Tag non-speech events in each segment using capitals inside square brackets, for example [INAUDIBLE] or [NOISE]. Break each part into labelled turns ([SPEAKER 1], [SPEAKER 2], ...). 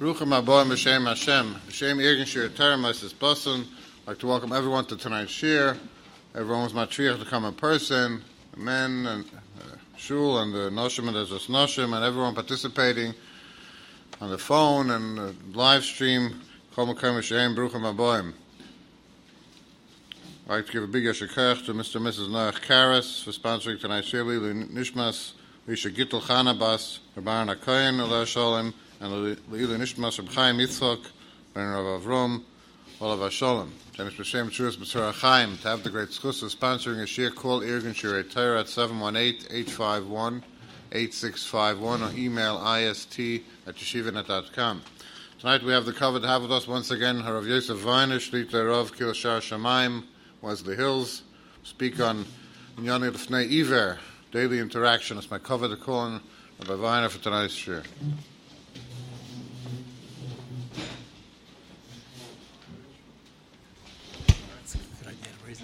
[SPEAKER 1] Ruchim Aboim B'Shem Hashem. B'Shem Irgun Shir Terem Moses Bosun. I'd like to welcome everyone to tonight's shir. Everyone was matriach to come in person, the men and uh, shul and the noshim and the noshim and everyone participating on the phone and the live stream. Kol B'Shem Ruchim Aboim. I'd like to give a big yashikach to Mr. and Mrs. Noach Karas for sponsoring tonight's shir. Nishmas Risha Gittel Chanabas, Rabban HaKoyen, Allah Shalom, and Leilu Nishmas Reb Chaim Yitzchok, Ben Rav Avrom, Olav Shalom. James B'Shem Chaim, to have the great schus of sponsoring a shir, call Irgun Shirei Torah at 718-851-8651 or email ist at yeshivanet.com. Tonight we have the cover to have with us once again Harav Yosef Weiner, Shlita Rav Kil Shar Shemaim, Wesley Hills, speak on Nyani Lefnei Iver, daily interaction. It's my cover to call Rabbi Weiner for tonight's shir.
[SPEAKER 2] That's a good idea. Raise it. Won't be too high.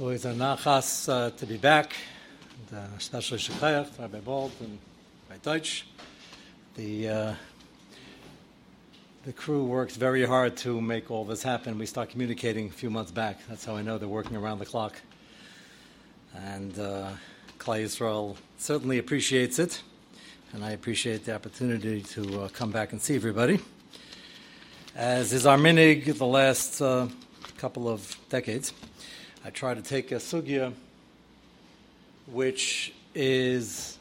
[SPEAKER 2] So it's a nachas uh, to be back, especially Shekayach, Rabbi Bolt, and by Deutsch. The uh, the crew works very hard to make all this happen. We start communicating a few months back. That's how I know they're working around the clock. And uh, Klai Yisrael certainly appreciates it, and I appreciate the opportunity to uh, come back and see everybody. As is our minig the last uh, couple of decades, I try to take a sugya which is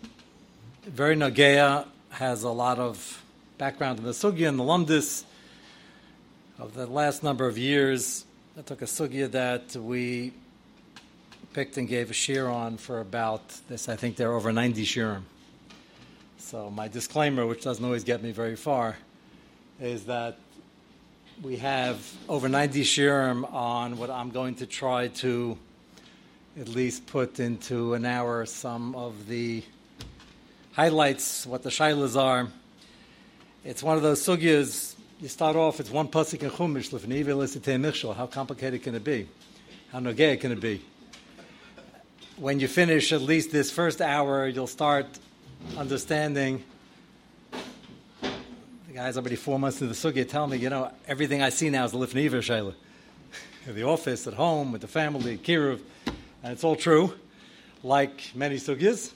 [SPEAKER 2] very nagea, has a lot of background in the sugya and the lumdis of the last number of years. I took a sugya that we picked and gave a shir on for about this. I think there are over 90 shirim. So my disclaimer, which doesn't always get me very far, is that we have over 90 shirim on what I'm going to try to at least put into an hour some of the highlights, what the shilas are. It's one of those sugyas. You start off, it's one pasuk in Chumash, Michshel. How complicated can it be? How nogea can it be? When you finish at least this first hour, you'll start understanding. The guys already four months into the sugya tell me, you know, everything I see now is the Lifneva Shaila. In the office, at home, with the family, Kiruv. And it's all true, like many sugyas.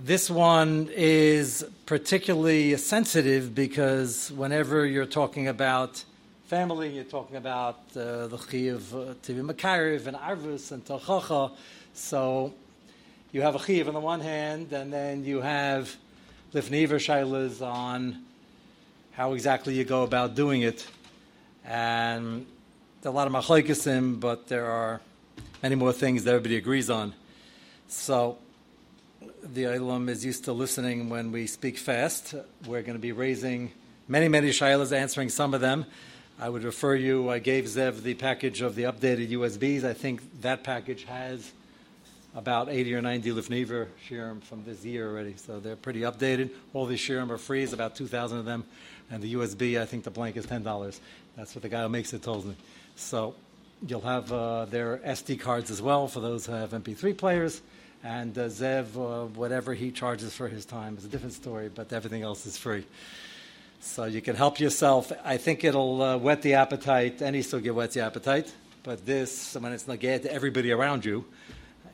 [SPEAKER 2] This one is particularly sensitive because whenever you're talking about family, you're talking about uh, the chiyuv uh, to be makariv and arvus and tachacha. So you have a chiyuv on the one hand, and then you have lifniver shailas on how exactly you go about doing it. And a lot of machlaikisim, but there are many more things that everybody agrees on. So the Olam is used to listening when we speak fast. We're going to be raising many, many shaylas, answering some of them. I would refer you, I gave Zev the package of the updated USBs. I think that package has about 80 or 90 Lifnever shirim from this year already, so they're pretty updated. All these shirim are free, it's about 2,000 of them. And the USB, I think the blank is $10. That's what the guy who makes it told me. So you'll have uh, their SD cards as well for those who have MP3 players and uh, Zev, uh, whatever he charges for his time is a different story, but everything else is free. So you can help yourself. I think it'll uh, whet the appetite. Any sugya whets the appetite, but this, when it's nagaya to everybody around you,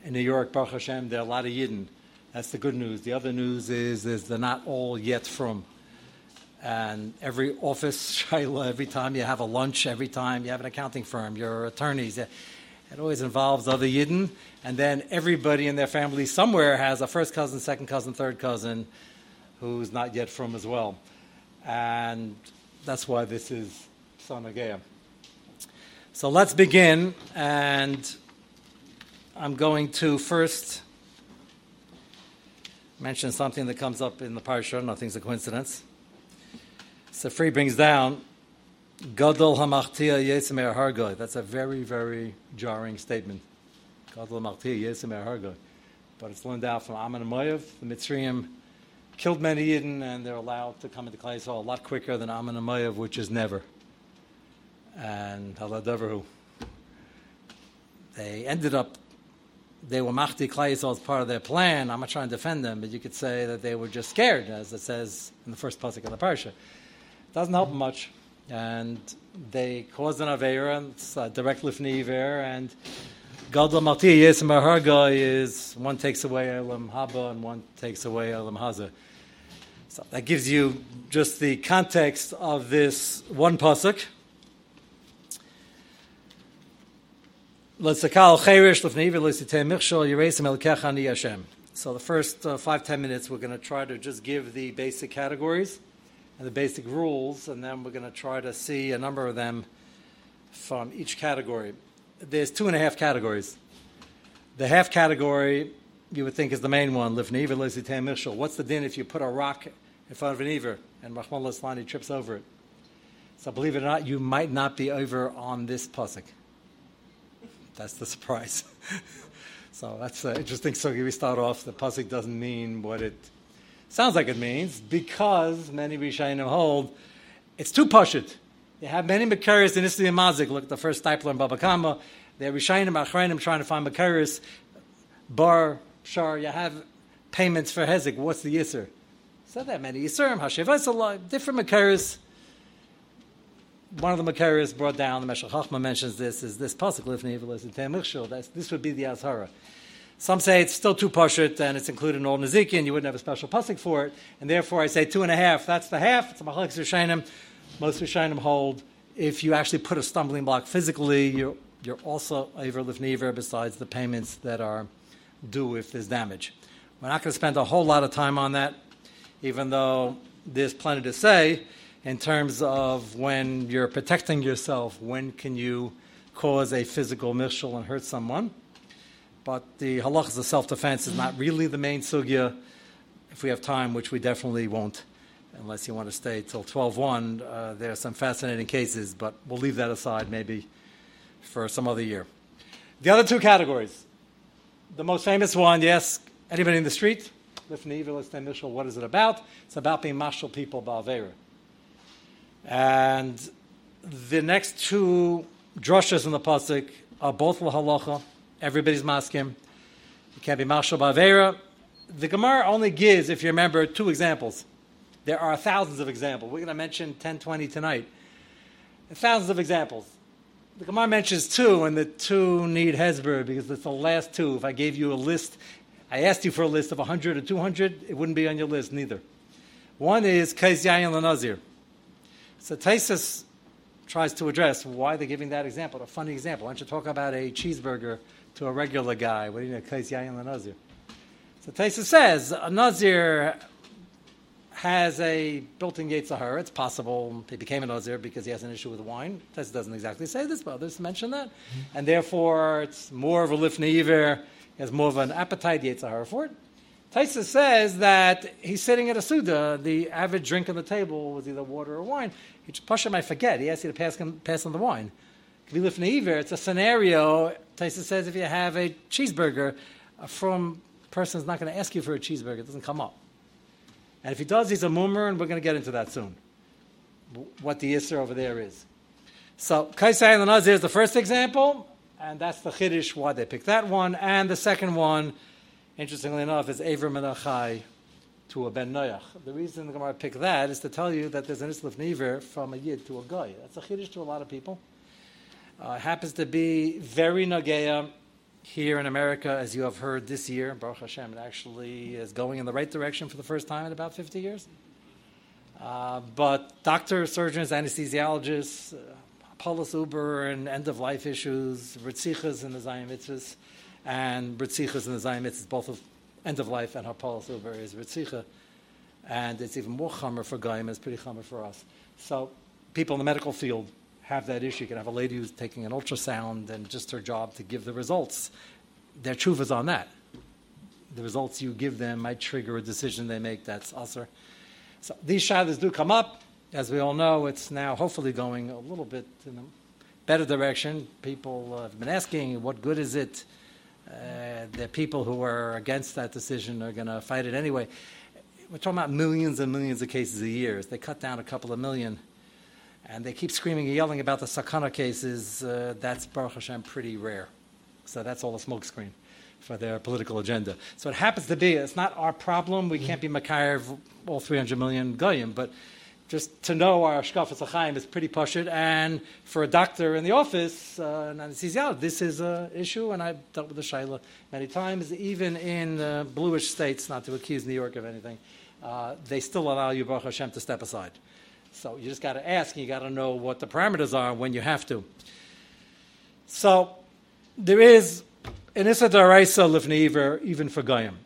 [SPEAKER 2] in New York, Baruch Hashem, there are a lot of Yidden. That's the good news. The other news is, is they're not all yet from. And every office, [LAUGHS] Shaila, every time you have a lunch, every time you have an accounting firm, your attorneys, it always involves other Yidden and then everybody in their family somewhere has a first cousin, second cousin, third cousin who's not yet from as well. And that's why this is Sonagea. So let's begin, and I'm going to first mention something that comes up in the parsha. Nothing's a coincidence. Sefri brings down Gadol Hamachtia Yesemer Hargoy. That's a very, very jarring statement. Gadol Hamachtia Yesemer Hargoy. But it's learned out from Ammon and Moav. The Mitzrayim killed many Yidden, and they're allowed to come into Yisrael a lot quicker than Ammon and Moav, which is never. And Haladavarhu. They ended up, they were Klal Yisrael as part of their plan. I'm not trying to defend them, but you could say that they were just scared, as it says in the first pasuk of the parsha. Doesn't help much. And they caused an Aveira, and it's a direct Lifnei Iver, and Gadol Mati Yesim Harga is one takes away Elam Haba and one takes away Elam Haza. So that gives you just the context of this one pasuk. So the first uh, five ten minutes, we're going to try to just give the basic categories and the basic rules, and then we're going to try to see a number of them from each category. There's two and a half categories. The half category you would think is the main one. What's the din if you put a rock in front of an Iver and Rahman Laslani trips over it? So believe it or not, you might not be over on this pasuk. That's the surprise. [LAUGHS] so that's interesting. So we start off. The pasuk doesn't mean what it sounds like it means because many Rishayim hold it's too pashut. You have many Makaris in Isli and Mazik. Look at the first Stipler in Baba Kama. They're Rishayim Achrayim trying to find Makaris. Bar, Shar, you have payments for Hezek. What's the Yisr? So that many Yisrim, Hashev, different Makaris one of the Makaris brought down, the Meshach Chachma mentions this, is this pasuk lifnei iver is in This would be the Azhara. Some say it's still too pashut and it's included in Old Nezikin, you wouldn't have a special pasuk for it, and therefore I say two and a half. That's the half. It's a Machalek Rishainim. Most Rishainim hold if you actually put a stumbling block physically, you're, you're also over lifnei besides the payments that are due if there's damage. We're not going to spend a whole lot of time on that, even though there's plenty to say in terms of when you're protecting yourself, when can you cause a physical mishal and hurt someone. But the halachas of self defense is not really the main sugya. If we have time, which we definitely won't, unless you want to stay till 12.1, uh, there are some fascinating cases, but we'll leave that aside maybe for some other year. The other two categories. The most famous one, yes, anybody in the street? Evil, what is it about? It's about being marshal people, Ba'avera. And the next two drushes in the pasuk are both lahalacha. Everybody's maskim. You can't be marshal bavera. The Gemara only gives, if you remember, two examples. There are thousands of examples. We're going to mention 10, 20 tonight. Thousands of examples. The Gemara mentions two, and the two need Hezbollah because it's the last two. If I gave you a list, I asked you for a list of 100 or 200, it wouldn't be on your list, neither. One is Kais Yayin Lanazir. So Taisus tries to address why they're giving that example, a funny example. Why don't you talk about a cheeseburger to a regular guy? What do you know, Kais Yayin Nazir? So Taisa says a Nazir has a built-in Yetzirah. It's possible he became a Nazir because he has an issue with wine. Taisa doesn't exactly say this, but others mention that. Mm-hmm. And therefore, it's more of a lifnei He has more of an appetite Yetzirah for it. Taisa says that he's sitting at a Suda. The average drink on the table was either water or wine. He Pasha might forget. He asked you to pass, pass on the wine. It's a scenario. Taisa says if you have a cheeseburger, a from person is not going to ask you for a cheeseburger. It doesn't come up. And if he does, he's a mummer, and we're going to get into that soon. What the Isser over there is. So, Kaisai and Nazir is the first example, and that's the Chiddush, why they picked that one. And the second one, interestingly enough, is Aver Menachai to a Ben Noach. The reason the Gemara picked that is to tell you that there's an Islif Never from a Yid to a Guy. That's a Chiddush to a lot of people. Uh, happens to be very Nageya here in America, as you have heard this year. Baruch Hashem, it actually is going in the right direction for the first time in about 50 years. Uh, but doctors, surgeons, anesthesiologists, uh, Paulus Uber and end of life issues, Ritzichas and the Zayim Mitzvahs, and Ritzichas and the Zayim Mitzvahs, both of end of life and Hapalas Uber is Ritzicha. And it's even more chamer for Gaim, it's pretty chamer for us. So people in the medical field have that issue. You can have a lady who's taking an ultrasound and just her job to give the results. Their truth is on that. The results you give them might trigger a decision they make that's usher. So these shadows do come up. As we all know, it's now hopefully going a little bit in a better direction. People have been asking, what good is it? Uh, the people who are against that decision are going to fight it anyway. we're talking about millions and millions of cases a year. If They cut down a couple of million, and they keep screaming and yelling about the sakana cases. Uh, that's Baruch Hashem pretty rare. So that's all a smokescreen for their political agenda. So it happens to be, it's not our problem. We can't be Makar all 300 million goyim, but just to know our shkafas achaim is pretty pushit. And for a doctor in the office, uh, says, yeah, this is an issue, and I've dealt with the shaila many times, even in uh, bluish states, not to accuse New York of anything, uh, they still allow you, Baruch Hashem, to step aside. So you just got to ask, you got to know what the parameters are when you have to. So there is an Issa Daraisa Lifneiver, even for Goyim.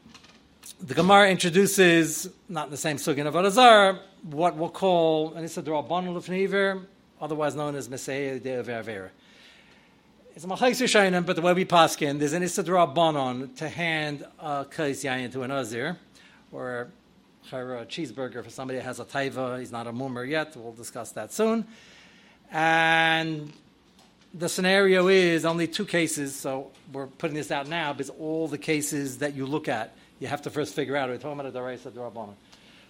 [SPEAKER 2] The Gemara introduces, not in the same sugin of Arazar, what we'll call an Issa Darabban Lifneiver, otherwise known as Messiah de Avera. It's a Machais Yishayim, but the way we paskin, there's an Issa Darabbanon to hand a Kais Yayin to an Azir, or a cheeseburger for somebody that has a taiva, he's not a mummer yet, we'll discuss that soon. And the scenario is only two cases, so we're putting this out now because all the cases that you look at, you have to first figure out. We're talking about a deraisa derabbanon.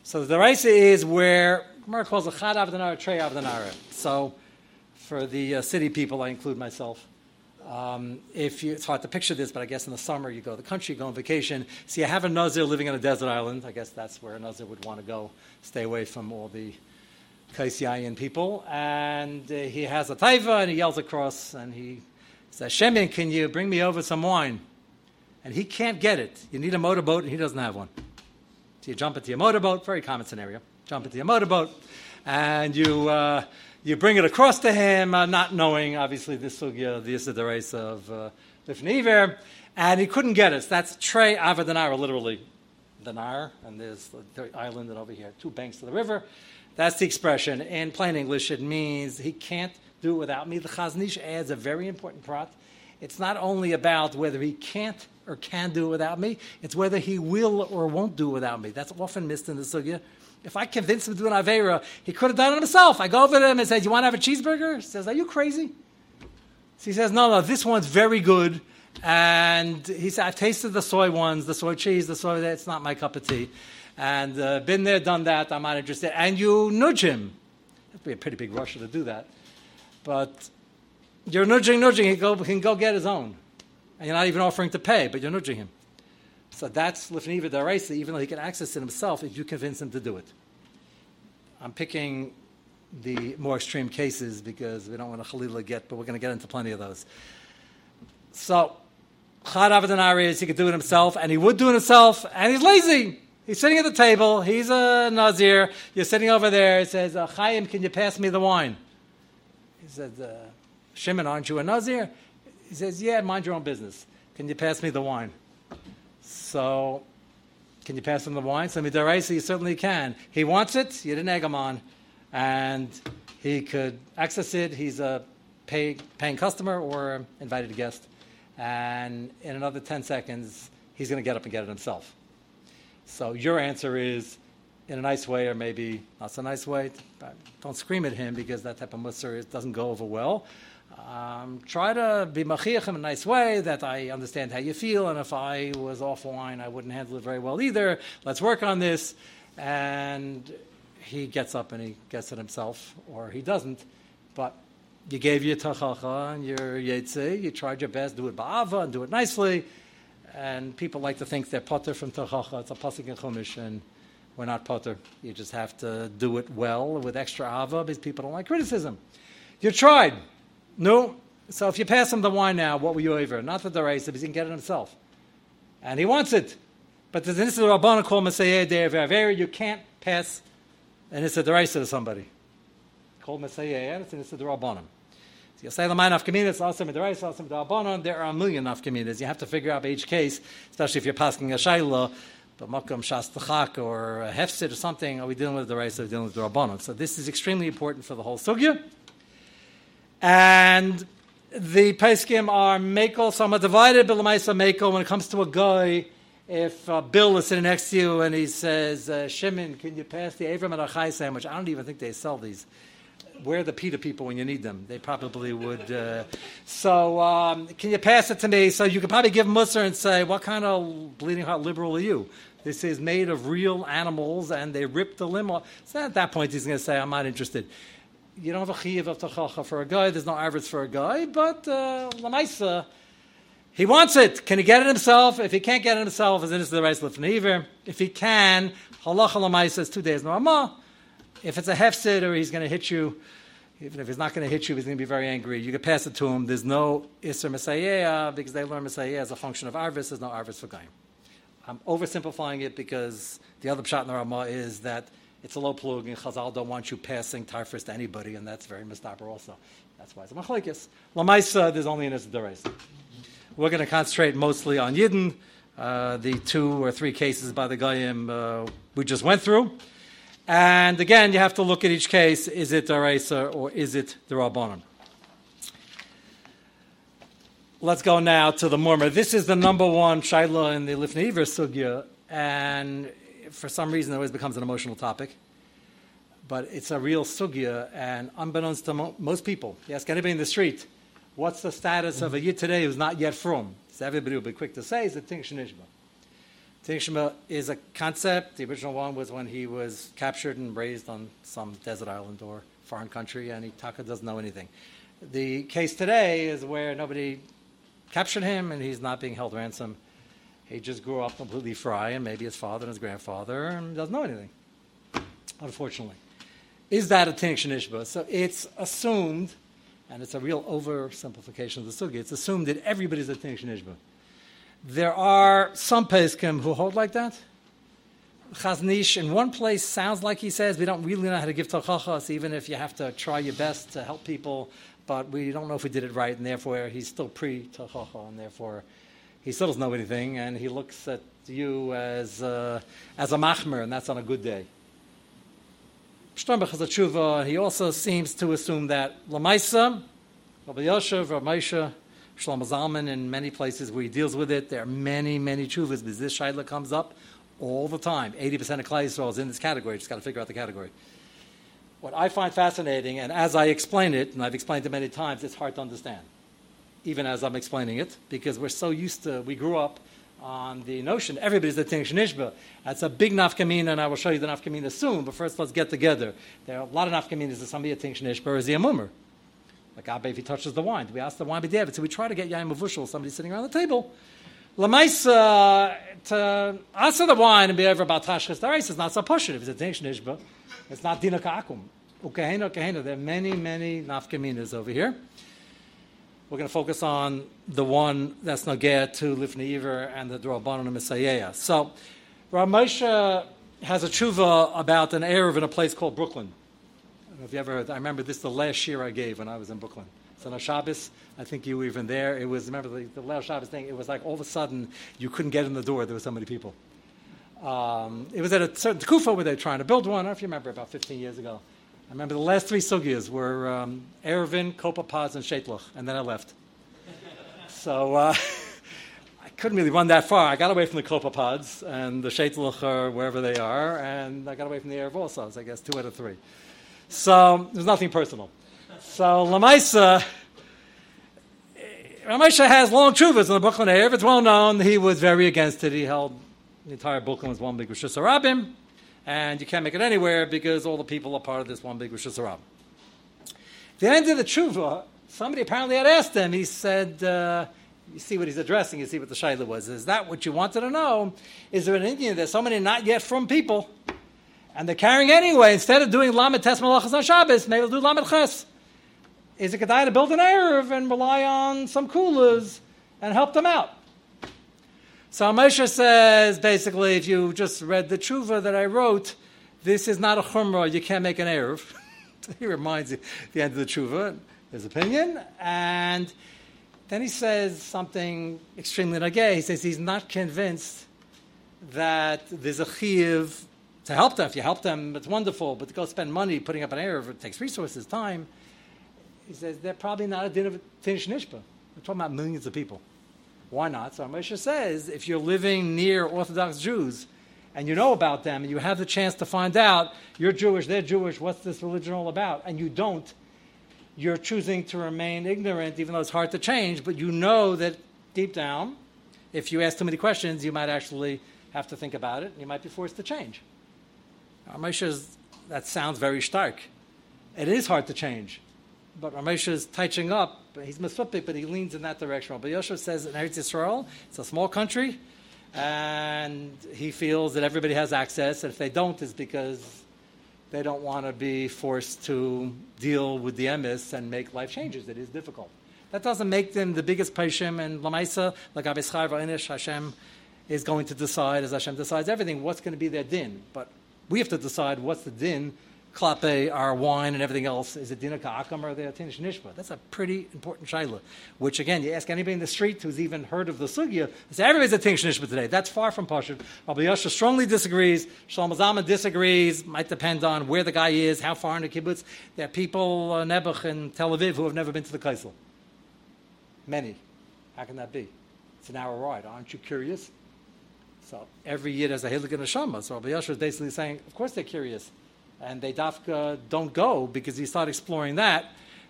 [SPEAKER 2] So the deraisa is where Gemara calls a chad avdanara, trey avdanara. So for the uh, city people, I include myself. Um, if you, it's hard to picture this, but I guess in the summer you go to the country, you go on vacation. See, I have a nazir living on a desert island. I guess that's where a nazir would want to go, stay away from all the Kaisyayan people, and uh, he has a taiva, and he yells across, and he says, Shemin, can you bring me over some wine? And he can't get it. You need a motorboat, and he doesn't have one. So you jump into your motorboat, very common scenario. Jump into your motorboat, and you, uh, you bring it across to him, uh, not knowing, obviously, this sugya, the Issa of uh, Lifniver, and he couldn't get. So that's Trey Avadanara, literally Nile, and there's the island and over here, two banks of the river. That's the expression. In plain English, it means he can't do it without me. The Chazon Ish adds a very important prat. It's not only about whether he can't or can do it without me, it's whether he will or won't do it without me. That's often missed in the sugya. If I convince him to do an Avera, he could have done it himself. I go over to him and say, Do you want to have a cheeseburger? He says, Are you crazy? So he says, No, no, this one's very good. And he said, I've tasted the soy ones, the soy cheese, the soy, it's not my cup of tea and uh, been there, done that, I'm not interested. And you nudge him. That'd be a pretty big rush to do that. But you're nudging, nudging, he, go, he can go get his own. And you're not even offering to pay, but you're nudging him. So that's Lifniva Daraisa, even though he can access it himself if you convince him to do it. I'm picking the more extreme cases because we don't want to Khalila get, but we're going to get into plenty of those. So, Chad Avadanari is he could do it himself, and he would do it himself, and he's lazy. He's sitting at the table. He's a Nazir. You're sitting over there. He says, uh, Chaim, can you pass me the wine? He says, uh, Shimon, aren't you a Nazir? He says, Yeah, mind your own business. Can you pass me the wine? So, can you pass him the wine? So, Midaraisa, you certainly can. He wants it. You didn't egg him on. And he could access it. He's a pay, paying customer or invited guest. And in another 10 seconds, he's going to get up and get it himself. So your answer is in a nice way or maybe not so nice way. Don't scream at him because that type of musr doesn't go over well. Um, try to be machiach in a nice way that I understand how you feel, and if I was offline, I wouldn't handle it very well either. Let's work on this. And he gets up and he gets it himself, or he doesn't. But you gave your tachacha and your yetzi, you tried your best, do it ba'ava and do it nicely and people like to think they're potter from Tachacha. It's a pasuk in Chumash, and we're not potter. You just have to do it well with extra ava because people don't like criticism. You tried. No. So if you pass him the wine now, what will you over? Not the deraisa, because he can get it himself. And he wants it. But there's an Issa Rabbana called Messiah De'er You can't pass an Issa to somebody. Called Messiah, it's an Issa Rabbanim. So you'll say the mind nafkaminas, also midarais, also midabanon. There are a million nafkaminas. You have to figure out each case, especially if you're passing a shayla, but makom shas or a hefsid or something. Are we dealing with the rice? Are we dealing with the rabbanon? So this is extremely important for the whole sugya. And the paiskim are makel, some are divided, bilamaisa makel. When it comes to a guy, if uh, Bill is sitting next to you and he says, uh, Shimon, can you pass the Avram and Achai sandwich? I don't even think they sell these where are the pita people when you need them? They probably would. Uh, so, um, can you pass it to me? So you could probably give Musser and say, what kind of bleeding heart liberal are you? This is made of real animals, and they ripped the limb off. So at that point, he's going to say, I'm not interested. You don't have a chiv of tachacha for a guy. There's no average for a guy, but uh, lamaisa, he wants it. Can he get it himself? If he can't get it himself, is it the rice lifneiver? If he can, halacha lamaisa is two days no rama. If it's a hefsid or he's going to hit you, even if he's not going to hit you, he's going to be very angry. You can pass it to him. There's no Isser Messiah because they learn Messiah as a function of Arvis. There's no Arvis for Gaim. I'm oversimplifying it because the other pshat in the Ramah is that it's a low plug and Chazal don't want you passing Tarfus to anybody, and that's very mistaper also. That's why it's a machlekes. Lamaisa, there's only an Isser We're going to concentrate mostly on Yidden, uh, the two or three cases by the Goyim uh, we just went through. And again, you have to look at each case is it Daraisa or is it the Rabbanon? Let's go now to the Murmur. This is the number one Shaila in the Lifnei Sugya, and for some reason it always becomes an emotional topic. But it's a real Sugya, and unbeknownst to mo- most people, you ask anybody in the street, what's the status of a mm-hmm. Yid today who's not yet from? So everybody will be quick to say, is it Ting Shanishba? Ting is a concept. The original one was when he was captured and raised on some desert island or foreign country, and he Taka doesn't know anything. The case today is where nobody captured him, and he's not being held ransom. He just grew up completely fry, and maybe his father and his grandfather, and doesn't know anything. Unfortunately, is that a ishba? So it's assumed, and it's a real oversimplification of the sugi. It's assumed that everybody's a ishba. There are some Peskim who hold like that. Chaznish in one place sounds like he says we don't really know how to give tochachas, even if you have to try your best to help people, but we don't know if we did it right, and therefore he's still pre tochacha, and therefore he still doesn't know anything, and he looks at you as uh, as a machmer, and that's on a good day. Shtambach has a tshuva. He also seems to assume that lamaisa, Rabbi Yoshev, Rabbi Moshe, Shlomo Zalman in many places where he deals with it. There are many, many chuvas because this shaila comes up all the time. 80% of Yisrael is in this category. Just got to figure out the category. What I find fascinating, and as I explain it, and I've explained it many times, it's hard to understand, even as I'm explaining it, because we're so used to, we grew up on the notion everybody's the Ting Shnishba. That's a big nafkamina, and I will show you the nafkamina soon, but first let's get together. There are a lot of nafkaminas that somebody a Ting Shnishba or is he a mummer. Like Abba, if he touches the wine, do we ask the wine be David? So we try to get Yaim Mavushal, somebody sitting around the table. Lamaisa, to answer the wine and be over about Tashchis Darais is not so pushing. If it's a Tinsh Nishba, it's not Dina Ka'akum. Ukahena, Ukahena. There are many, many nafkaminas over here. We're going to focus on the one that's Nagea to Lifnei Iver and the Drabanan and Messiah. So, Ramosha has a tshuva about an Erev in a place called Brooklyn I don't know if you ever heard, I remember this the last year I gave when I was in Brooklyn. So on Shabbos, I think you were even there. It was, remember the, the last Shabbos thing, it was like all of a sudden you couldn't get in the door, there were so many people. Um, it was at a certain kufa where they were trying to build one. I don't know if you remember, about 15 years ago. I remember the last three sugyas were um, Erevin, Kopapaz, and Shetluch, and then I left. so uh, [LAUGHS] I couldn't really run that far. I got away from the Kopapods and the Shetluch or wherever they are, and I got away from the Erev also, so I guess two out of three. So there's nothing personal. So Lamaisa, Ramesha has long chuvas in the Brooklyn. If it's well known, he was very against it. He held the entire Brooklyn was one big Rosh Hashanah, and you can't make it anywhere because all the people are part of this one big Rosh Hashanah. The end of the tshuva, somebody apparently had asked him. He said, uh, "You see what he's addressing. You see what the shaila was. Is that what you wanted to know? Is there an Indian? There's so many not yet from people." and they're carrying anyway, instead of doing Lamed Tes Malachas on Shabbos, maybe they'll do Lamed Ches. Is it Kedai to build an Erev and rely on some coolers and help them out? So Moshe says, basically, if you just read the tshuva that I wrote, this is not a chumrah, you can't make an Erev. [LAUGHS] he reminds you the end of the tshuva, his opinion, and then he says something extremely nagay. He says he's not convinced that there's a chiv to help them. If you help them, it's wonderful. But to go spend money putting up an Erev, it takes resources, time. He says they're probably not a din of Tinish. We're talking about millions of people. Why not? So Moshe says if you're living near Orthodox Jews and you know about them and you have the chance to find out, you're Jewish, they're Jewish, what's this religion all about? And you don't, you're choosing to remain ignorant, even though it's hard to change, but you know that deep down, if you ask too many questions, you might actually have to think about it, and you might be forced to change. Ramesha's, that sounds very stark. It is hard to change. But Ramesha is touching up. He's Mesupik, but he leans in that direction. But Yosha says in Eretz Yisrael, it's a small country, and he feels that everybody has access. And if they don't, it's because they don't want to be forced to deal with the emis and make life changes. It is difficult. That doesn't make them the biggest Paishim, and Lamaisa, like Abischar Inish, Hashem is going to decide, as Hashem decides everything, what's going to be their din. But we have to decide what's the din, klape, our wine, and everything else. Is it din ka'akam or the tinish nishba? That's a pretty important shaila. Which, again, you ask anybody in the street who's even heard of the sugya, say everybody's a tinish nishba today. That's far from pashut. Rabbi Yosha strongly disagrees. Shlomo Zalman disagrees. Might depend on where the guy is, how far in the kibbutz. There are people, uh, Nebuch and Tel Aviv, who have never been to the Kaisel. Many. How can that be? It's an hour ride. Aren't you curious? So every year there's a Hilik and a Shama. So Rabbi Yosha is basically saying, of course they're curious. And they dafka don't go because you start exploring that.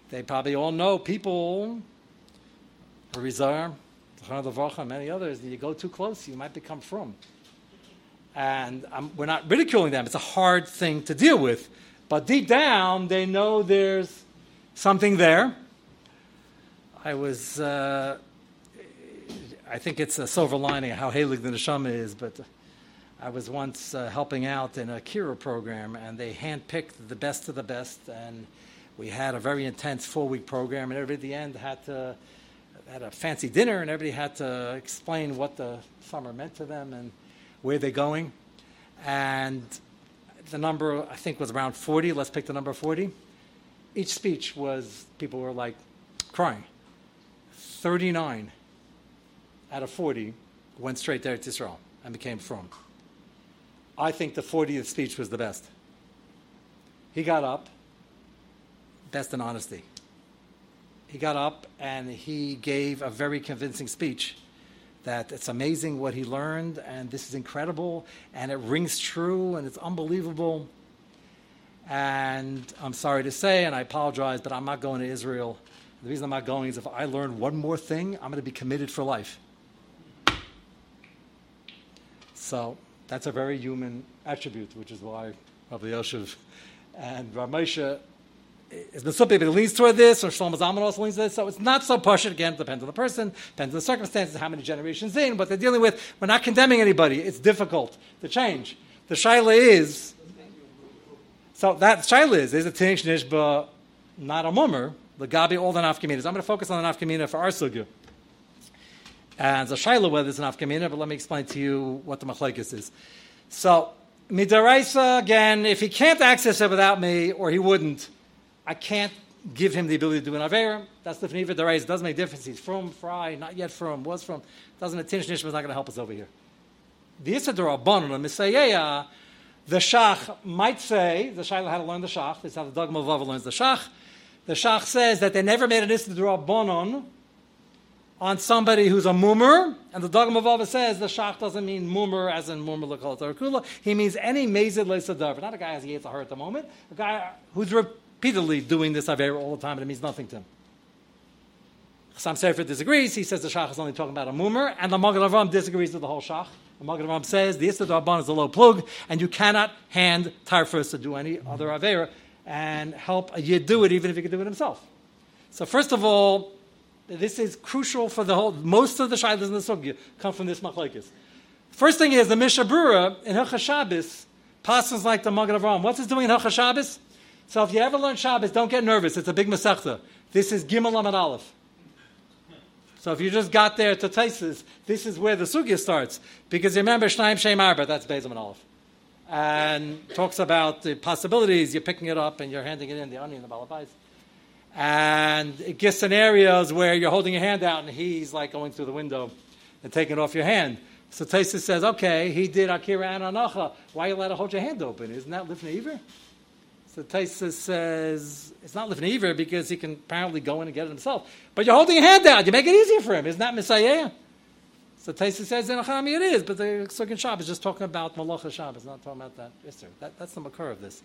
[SPEAKER 2] They probably all know people, Rizar, many others, you go too close, you might become from. And we're not ridiculing them. It's a hard thing to deal with. But deep down, they know there's something there. I was uh, I think it's a silver lining how Halig the Neshama is, but I was once uh, helping out in a Kira program, and they handpicked the best of the best, and we had a very intense four-week program, and everybody at the end had to had a fancy dinner, and everybody had to explain what the summer meant to them and where they're going, and the number I think was around 40. Let's pick the number 40. Each speech was people were like crying. 39 out of 40 went straight there to Israel and became from. I think the 40th speech was the best. He got up, best in honesty. He got up and he gave a very convincing speech that it's amazing what he learned and this is incredible and it rings true and it's unbelievable. And I'm sorry to say, and I apologize, but I'm not going to Israel. The reason I'm not going is if I learn one more thing, I'm going to be committed for life. So that's a very human attribute, which is why Rabbi Yoshev and Ramesha has been something that leans toward this, or Shlomo Zalman also leans to this. So it's not so partial. Again, it depends on the person, depends on the circumstances, how many generations in, what they're dealing with. We're not condemning anybody. It's difficult to change. The shaila is so that shaila is is a tinish nishba, not a mummer. The gabi all the nafkaminas. I'm going to focus on the nafkamina for our sugya. And the shaila whether it's an afkamina, but let me explain to you what the machlekes is. So, midaraisa, again, if he can't access it without me, or he wouldn't, I can't give him the ability to do an Avera. That's the Fniva Daraisa. It doesn't make difference. He's from, fry, not yet from, was from. Doesn't attention Nishma is not going to help us over here. The Isidor Abban, the the Shach might say, the Shaila had to learn the Shach, this is how the Dogma of Lava learns the Shach. The Shach says that they never made an Isidor Abbanon on somebody who's a mummer, and the Dogma of says the shach doesn't mean mummer as in mummer l'kol He means any mazid le'sadav. Not a guy who has a heart at the moment. A guy who's repeatedly doing this aver all the time, and it means nothing to him. Some Sefer disagrees. He says the shach is only talking about a mummer, and the Magen Avram disagrees with the whole shach. The Magen Avram says the Issa Darban is a low plug, and you cannot hand Tarfus to do any other avera and help a yid do it, even if he could do it himself. So first of all, this is crucial for the whole. Most of the shilas in the sugya come from this machlekes. First thing is the Mishabura in Hilchas Shabbos like the Magen Avraham. What's it doing in Hilchas Shabbos? So if you ever learn Shabbos, don't get nervous. It's a big masechta. This is Gimel Amad Aleph. So if you just got there to Taisis, this is where the sugya starts. Because remember, Shnaim Shem Arba, that's Beis Amad Aleph. And talks about the possibilities, you're picking it up and you're handing it in, the onion, the balabais. And it gets scenarios where you're holding your hand out and he's like going through the window and taking it off your hand. So Taisa says, okay, he did Akira and Anacha. Why are you allowed to hold your hand open? Isn't that Lifnei Iver? So Taisa says, it's not Lifnei Iver because he can apparently go in and get it himself. But you're holding your hand out. You make it easier for him. Isn't that Messiah? So Taisa says in Achami it is, but the Sukkot Shabbos is just talking about Malacha Shabbos, not talking about that. Yes, sir. That, that's the makar of this.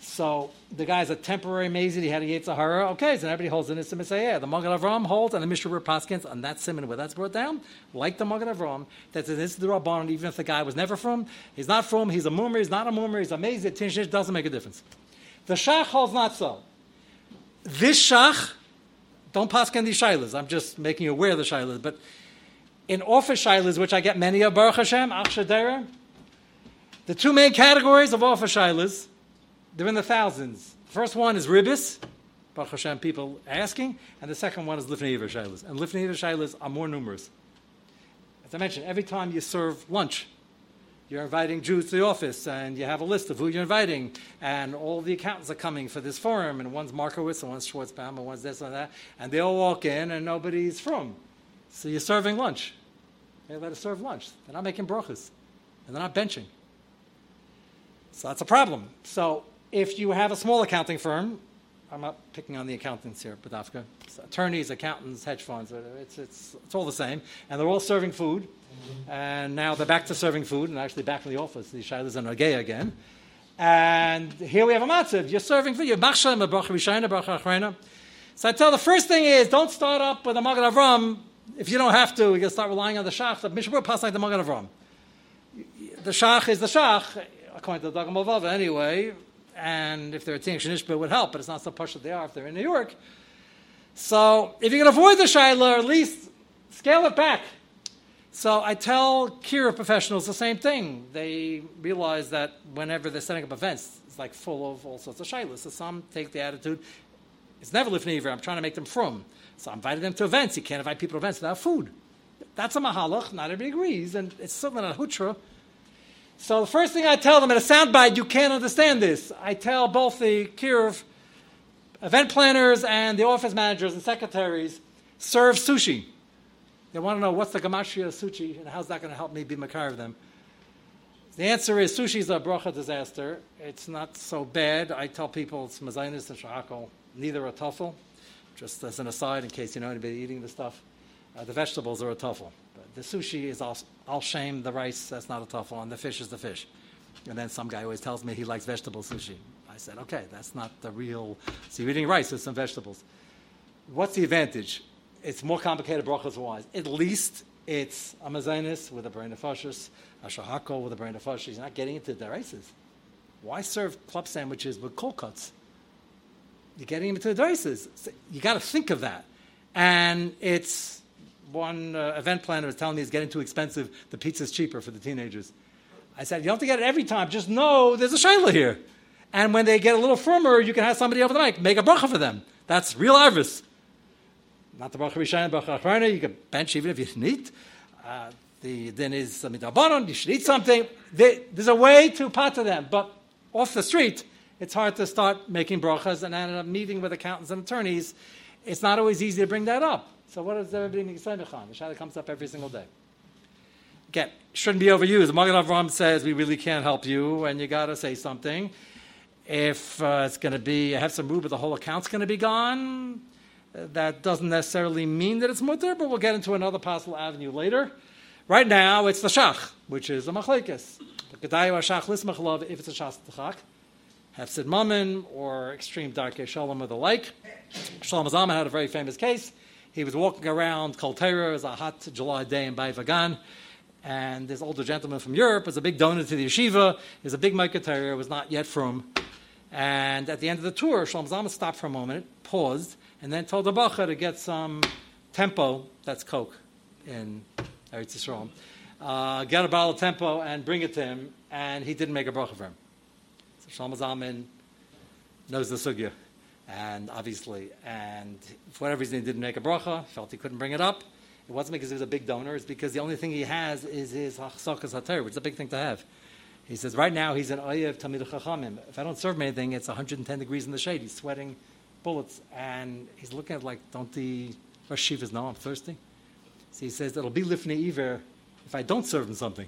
[SPEAKER 2] So the guy's a temporary mazid. He had a Yetzirah. Okay, so everybody holds in it's a Messiah. The Magen Avram holds, and the Mishnah Paskins on that simon where that's brought down, like the Magen Avram, that this is the Rabban, even if the guy was never from, he's not from, he's a mummer, he's not a mummer, he's a mazid, tinshnish, doesn't make a difference. The Shach holds not so. This Shach, don't paskin these shilas. I'm just making you aware of the shilas, but in office shilas, which I get many of, Baruch Hashem, Ach the two main categories of office shilas they're in the thousands. The first one is ribis, Baruch Hashem, people asking, and the second one is lifnei shaylas. And lifnei shaylas are more numerous. As I mentioned, every time you serve lunch, you're inviting Jews to the office, and you have a list of who you're inviting, and all the accountants are coming for this forum, and one's Markowitz, and one's Schwartzbaum, and one's this and that, and they all walk in, and nobody's from. So you're serving lunch. They let us serve lunch. They're not making brachas, and they're not benching. So that's a problem. So if you have a small accounting firm, I'm not picking on the accountants here, Badafka, attorneys, accountants, hedge funds, uh, it's, it's, it's all the same. And they're all serving food. And now they're back to serving food and actually back in the office. The Shilas and Nagay again. And here we have a matzav. You're serving food. You're machshem, bracha rishayna, bracha achrena. So I tell the first thing is don't start up with a Magen Avram. If you don't have to, you can start relying on the Shach. The Mishabur pass like the Magen Avram. The Shach is the Shach, according to the Dagam anyway and if they're a Tink Shanishba, it would help, but it's not so that they are if they're in New York. So if you can avoid the Shiloh, at least scale it back. So I tell Kira professionals the same thing. They realize that whenever they're setting up events, it's like full of all sorts of shilas. So some take the attitude, it's never lifnei I'm trying to make them from. So I invited them to events. You can't invite people to events without food. That's a mahalach. Not everybody agrees, and it's certainly not a hutra. So the first thing I tell them in a soundbite, you can't understand this. I tell both the Kirov event planners and the office managers and secretaries, serve sushi. They want to know what's the gematria of sushi and how's that going to help me be makar of them. The answer is sushi is a bracha disaster. It's not so bad. I tell people it's mazainis and shahakol, neither a tuffle. Just as an aside, in case you know anybody eating the stuff, uh, the vegetables are a tuffle. The sushi is all, all shame, the rice, that's not a tuffle, and the fish is the fish. And then some guy always tells me he likes vegetable sushi. I said, okay, that's not the real. So you're eating rice with some vegetables. What's the advantage? It's more complicated brachas wise. At least it's a mazanis with a brain of fashis, a shahako with a brain of fashis. You're not getting into the races. Why serve club sandwiches with cold cuts? You're getting into the races. You got to think of that. And it's one uh, event planner was telling me it's getting too expensive. The pizza's cheaper for the teenagers. I said, you don't have to get it every time. Just know there's a shayla here. And when they get a little firmer, you can have somebody over the mic make a bracha for them. That's real arvis. Not the bracha rishayim, bracha achrona. You can bench even if you need. Uh, the then is midabanon. You should eat something. They, there's a way to pata them, but off the street, it's hard to start making brachas and end up meeting with accountants and attorneys. It's not always easy to bring that up. So what does everybody make The shaila comes up every single day. Again, shouldn't be overused. Magen Avram says we really can't help you, and you got to say something. If uh, it's going to be I have some room, but the whole account's going to be gone, that doesn't necessarily mean that it's mutter, but we'll get into another possible avenue later. Right now, it's the shach, which is a machlekes. The shach if it's a shas tachak, hefsid mammon or extreme dark shalom or the like. Shlomo Zalman had a very famous case. He was walking around Kol Torah, it was a hot July day in Bayit Vegan, and this older gentleman from Europe was a big donor to the yeshiva, is a big Maikatera, was not yet from. And at the end of the tour, Shlomo Zalman stopped for a moment, paused, and then told the Bacha to get some tempo, that's Coke in Eretz Yisrael, uh, get a bottle of tempo and bring it to him, and he didn't make a bracha for him. So Zalman knows the sugya and obviously, and for whatever reason he didn't make a bracha, felt he couldn't bring it up. It wasn't because he was a big donor, it's because the only thing he has is his hachsakas hater, which is a big thing to have. He says, right now he's an oyev tamid chachamim. If I don't serve him anything, it's 110 degrees in the shade. He's sweating bullets, and he's looking at like, don't the Rosh Shivas know I'm thirsty? So he says, it'll be lifnei iver if I don't serve him something.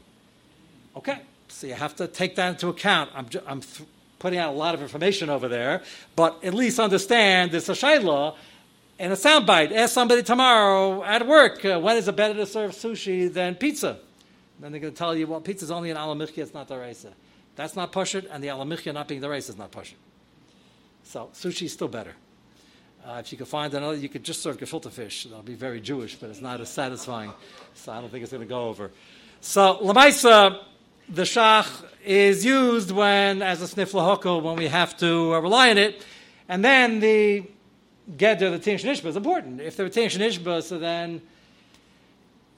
[SPEAKER 2] Okay, so you have to take that into account. I'm, I'm th- putting out a lot of information over there, but at least understand this a shayla and a soundbite. Ask somebody tomorrow at work, uh, when is it better to serve sushi than pizza? And then they're going to tell you, well, pizza's only an alamichya, it's not the raisa. That's not pushit, and the alamichya not being the raisa is not pushit. So sushi is still better. Uh, if you could find another, you could just serve gefilte fish. That'll be very Jewish, but it's not as satisfying. So I don't think it's going to go over. So lamaisa, the shach is used when, as a sniff lahoko, when we have to uh, rely on it, and then the geder, the tin shnishba, is important. If there were tin shnishba, so then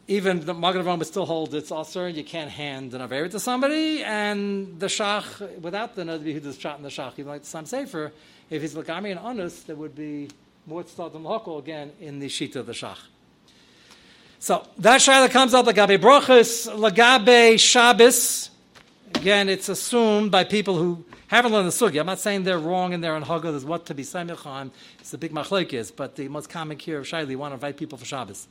[SPEAKER 2] even the Magen Avraham still holds it's also you can't hand an Avera to somebody, and the Shach, without the Nadvi who shot in the Shach, even like the Sam Sefer, if he's Lakami and Anus, there would be more Tzad than Lokal again in the Shita of the Shach. So that Shaila comes up Lagabe Brochus, Lagabe Shabbos. Again, it's assumed by people who haven't learned the sugi. I'm not saying they're wrong and they're in Haggah. There's what to be Samichan. It's the big machlekes, but the most common cure of Shaila, you want to invite people for Shabbos.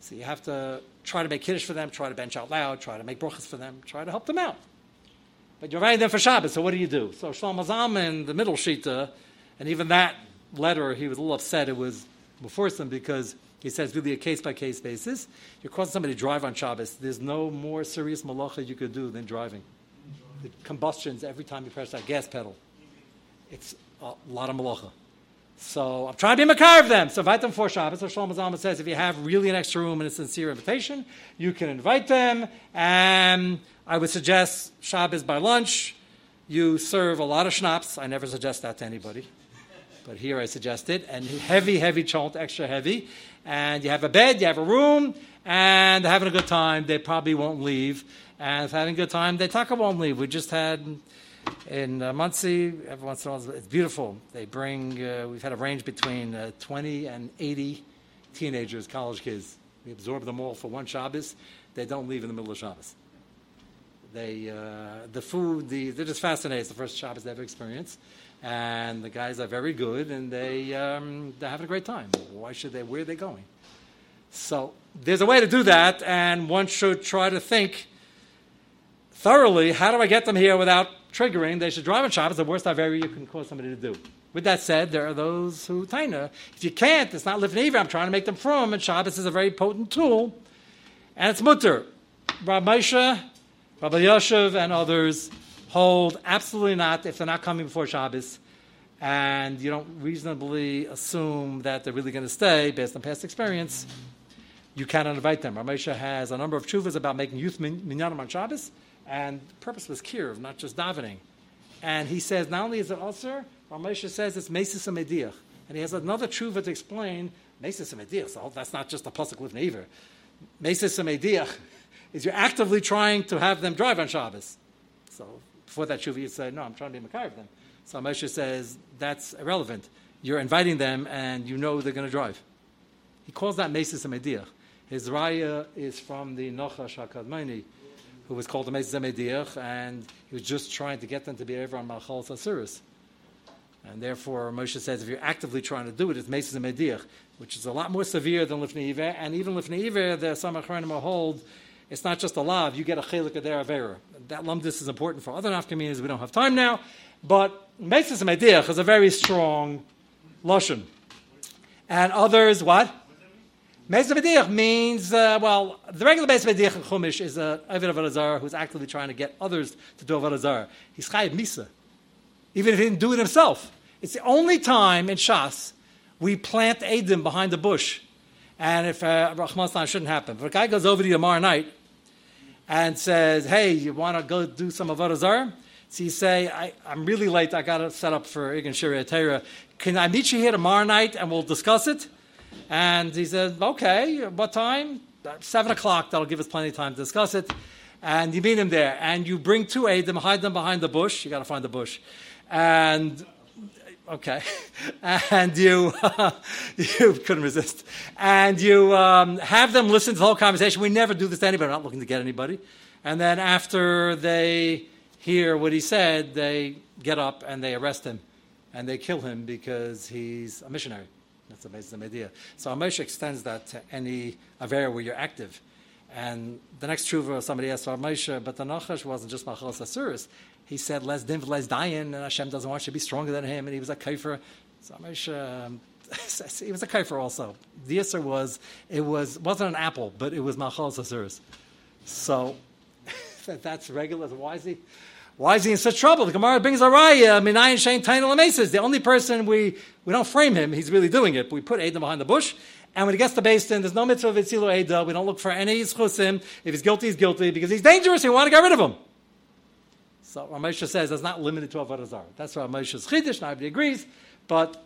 [SPEAKER 2] So you have to try to make kiddush for them, try to bench out loud, try to make brachas for them, try to help them out. But you're inviting them for Shabbos, so what do you do? So Shlomo Zalman, the middle shita, and even that letter, he was a little upset. It was before some because he says really a case by case basis. You're causing somebody to drive on Shabbos. There's no more serious malacha you could do than driving. The combustions every time you press that gas pedal. It's a lot of malacha. So I'm trying to be makar of them. So invite them for Shabbos. So Shlomo Zalman says if you have really an extra room and a sincere invitation, you can invite them. And I would suggest Shabbos by lunch. You serve a lot of schnapps. I never suggest that to anybody. But here I suggest it. And heavy, heavy chont, extra heavy. And you have a bed, you have a room, and they're having a good time. They probably won't leave. And if having a good time, they talk won't leave. We just had in uh, Monsey, every once in a while, it's beautiful. They bring, uh, we've had a range between uh, 20 and 80 teenagers, college kids. We absorb them all for one Shabbos. They don't leave in the middle of Shabbos. They, uh, the food, the, they're just fascinated. It's the first Shabbos they ever experienced. And the guys are very good, and they, um, they're having a great time. Why should they? Where are they going? So there's a way to do that, and one should try to think thoroughly how do I get them here without triggering, they should drive on Shabbos, the worst Avera you can cause somebody to do. With that said, there are those who taina. If you can't, it's not living either. I'm trying to make them from, and Shabbos is a very potent tool, and it's mutter. Rabbi Moshe, Rav Elyashiv, and others hold absolutely not if they're not coming before Shabbos, and you don't reasonably assume that they're really going to stay based on past experience. You cannot invite them. Rabbi Moshe has a number of chuvas about making youth minyanim on Shabbos and the purpose was kirv, not just davening. And he says, not only is it usher, Ramesha says it's mesis mediach. And he has another tshuva to explain mesis mediach. So that's not just a pasuk lifnei iver. Mesis mediach is you're actively trying to have them drive on Shabbos. So before that you say, no, I'm trying to be makar them. So Moshe says that's irrelevant. You're inviting them, and you know they're going to drive. He calls that mesis mediach. His raya is from the Nochash Hakadmoni who was called the Mezes and he was just trying to get them to be over on Malchal Sasuris. And therefore, Moshe says if you're actively trying to do it, it's Mezes Mediach, which is a lot more severe than Lifnei Iver. And even Lifnei Iver, the Samachranim hold, it's not just a lav, you get a chelik of Avera. That lumdis is important for other nafkamines, we don't have time now. But Mezes Mediach is a very strong Lashon. And others, what? Mesa B'diach means, uh, well, the regular Mesa B'diach in Chumash is a Avid Avodah who's actively trying to get others to do Avodah He's Chayiv Misa, even if he didn't do it himself. It's the only time in Shas we plant Adim behind the bush. And if uh, Rahman shouldn't happen. If a guy goes over to you tomorrow night and says, hey, you want to go do some Avodah Zarah? So you say, I, am really late. I got to set up for Igan Shiri Atera. Can I meet you here tomorrow night and we'll discuss it? And he said, okay, what time? Seven o'clock, that'll give us plenty of time to discuss it. And you meet him there, and you bring two Adim, hide them behind the bush. You got to find the bush. And okay, [LAUGHS] and you [LAUGHS] you couldn't resist, and you um, have them listen to the whole conversation. We never do this to anybody. We're not looking to get anybody. And then after they hear what he said, they get up and they arrest him, and they kill him because he's a missionary. That's a basic idea. So Amish extends that to any Avera where you're active. And the next tshuva, somebody asked Moshe, but the Nachash wasn't just Machal Asuris. He said, less din, less dayan, and Hashem doesn't want you to be stronger than him, and he was a um, [LAUGHS] he was a kaifer also. The answer was, it was, wasn't an apple, but it was Machal Asuris. So [LAUGHS] that's regular. Why is he? Why is he in such trouble? The Gemara brings a raya, minayin shein tainel amesis. The only person we, we don't frame him, he's really doing it. We put Adam behind the bush, and when he gets to Basin, there's no mitzvah of Itzilu Eda. We don't look for any schusim. If he's guilty, he's guilty, because he's dangerous, we want to get rid of him. So Ramesha says that's not limited to Avodah Zarah. That's Ramesha's Chiddush, nobody agrees, but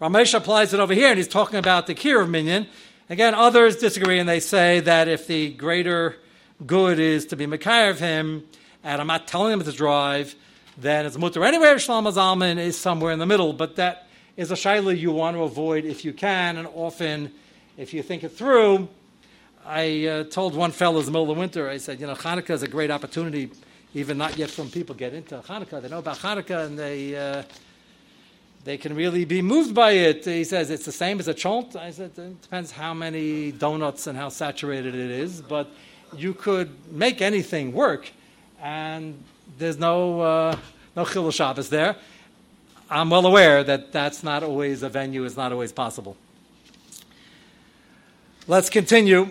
[SPEAKER 2] Ramesh applies it over here, and he's talking about the Kir of Minyan. Again, others disagree, and they say that if the greater good is to be Mekayr of him, and I'm not telling him to drive, then it's mutter. Anyway, Shlomo Zalman is somewhere in the middle, but that is a shaila you want to avoid if you can, and often, if you think it through. I uh, told one fellow in the middle of the winter, I said, you know, Hanukkah is a great opportunity, even not yet from people get into Hanukkah. They know about Hanukkah, and they... Uh, they can really be moved by it. He says it's the same as a chont. I said it depends how many donuts and how saturated it is, but you could make anything work, and there's no uh, no chilul Shabbos there. I'm well aware that that's not always a venue It's not always possible. Let's continue.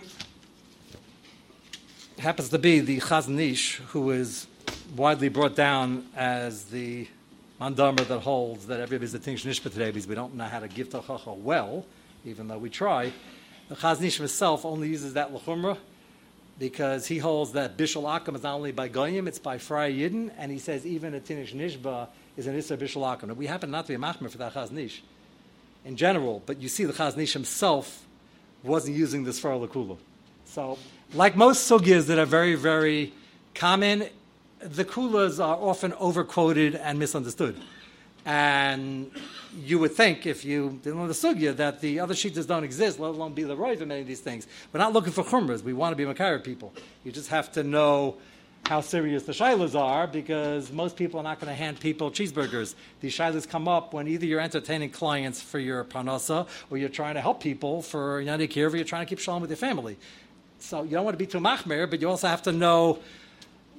[SPEAKER 2] Happens to be the Chazon Ish, who is widely brought down as the mandamer that holds that everybody's a tinsh nishpa today because we don't know how to give tachacha well, even though we try. The Chazon Ish himself only uses that Lachumra because he holds that bishul akam is not only by goyim, it's by fry yidden, and he says even a tinish nishba is an issa bishul akam. We happen not to be a machmer for that Chazon Ish in general, but you see the Chazon Ish himself wasn't using this for lakula. So, like most sugyas that are very, very common, the kulas are often overquoted and misunderstood. And you would think, if you didn't know the sugya, that the other shitas don't exist, let alone be the roiv in many of these things. We're not looking for chumras. We want to be Makara people. You just have to know how serious the shilas are because most people are not going to hand people cheeseburgers. These shilas come up when either you're entertaining clients for your panasa or you're trying to help people for Yadi Kirva, you're trying to keep shalom with your family. So you don't want to be too machmer, but you also have to know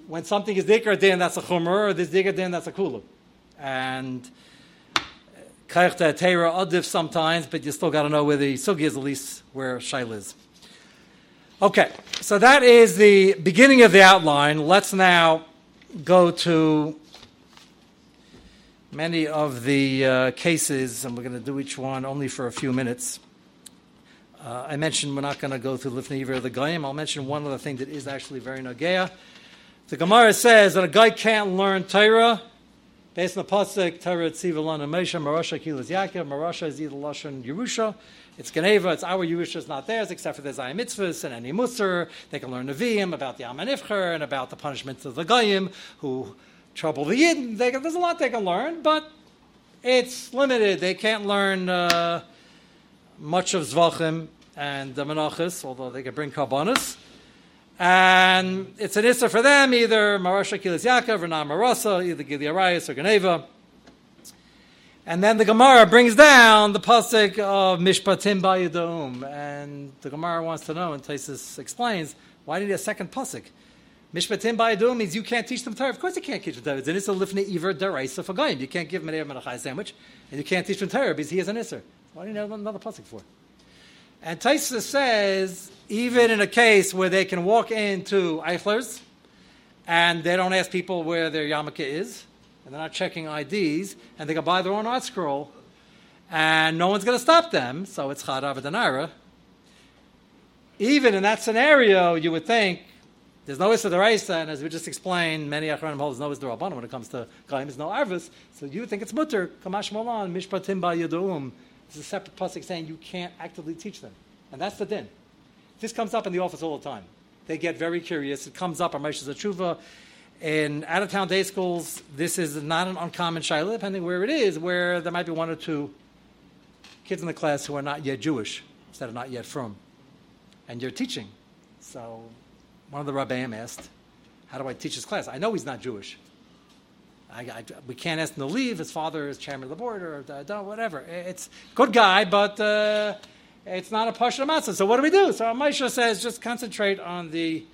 [SPEAKER 2] when something is dikar din, that's a chumr, or this dikar din, that's a kulu. And kaychta teira adif sometimes, but you still got to know where the sugi is, at least where shail is. Okay, so that is the beginning of the outline. Let's now go to many of the uh, cases, and we're going to do each one only for a few minutes. Uh, I mentioned we're not going to go through Lifnei Iver the Goyim. I'll mention one other thing that is actually very Nogea. The Gemara says that a guy can't learn Torah based on the pasuk Torah Tziva and Moshe Marasha Kilas Yaakov Marasha is either Lashon Yerusha. It's Geneva. It's our Yerusha is not theirs except for the Zayim Mitzvahs and any Musar. They can learn Nevi'im about the Amanifcher and about the punishments of the Goyim who trouble the Yidden. They, there's a lot they can learn, but it's limited. They can't learn uh, much of Zvachim and the Menachos, although they can bring Karbonis. And it's an Issa for them, either Marasha Kilis Yaakov or Nam Marasa, either Gili Arias or Geneva. And then the Gemara brings down the pasuk of Mishpatim Bayadum, and the Gemara wants to know, and Taisus explains, why did a second pasuk? Mishpatim Bayadum means you can't teach them Torah. Of course you can't teach them Torah. It's an Issa Lifnei Iver Daraisa for Goyim. You can't give him an Menachai sandwich, and you can't teach them Torah because he is an Issa. Why do you know another pasuk for? And Taisa says, even in a case where they can walk into Eichler's and they don't ask people where their yarmulke is, and they're not checking IDs, and they can buy their own ArtScroll, and no one's going to stop them, so it's Chad Avadanara. Even in that scenario, you would think there's no Issa Deraisa, and as we just explained, many Achronim hold there's no Issa Derabana when it comes to Gaim, there's no Arvis, so you would think it's Mutter, Kamash Molan, Mishpatim Ba Yaduum. It's a separate pasuk saying you can't actively teach them, and that's the din. This comes up in the office all the time. They get very curious. It comes up on Moshe's Tshuva. In out of town day schools, this is not an uncommon shaila, depending where it is, where there might be one or two kids in the class who are not yet Jewish, that are not yet from. And you're teaching. So one of the rabbeim asked, How do I teach this class? I know he's not Jewish. I, I, we can't ask him to leave. His father is chairman of the board or uh, whatever. It's good guy, but uh, it's not a pasha matzah. So what do we do? So Moshe says, just concentrate on the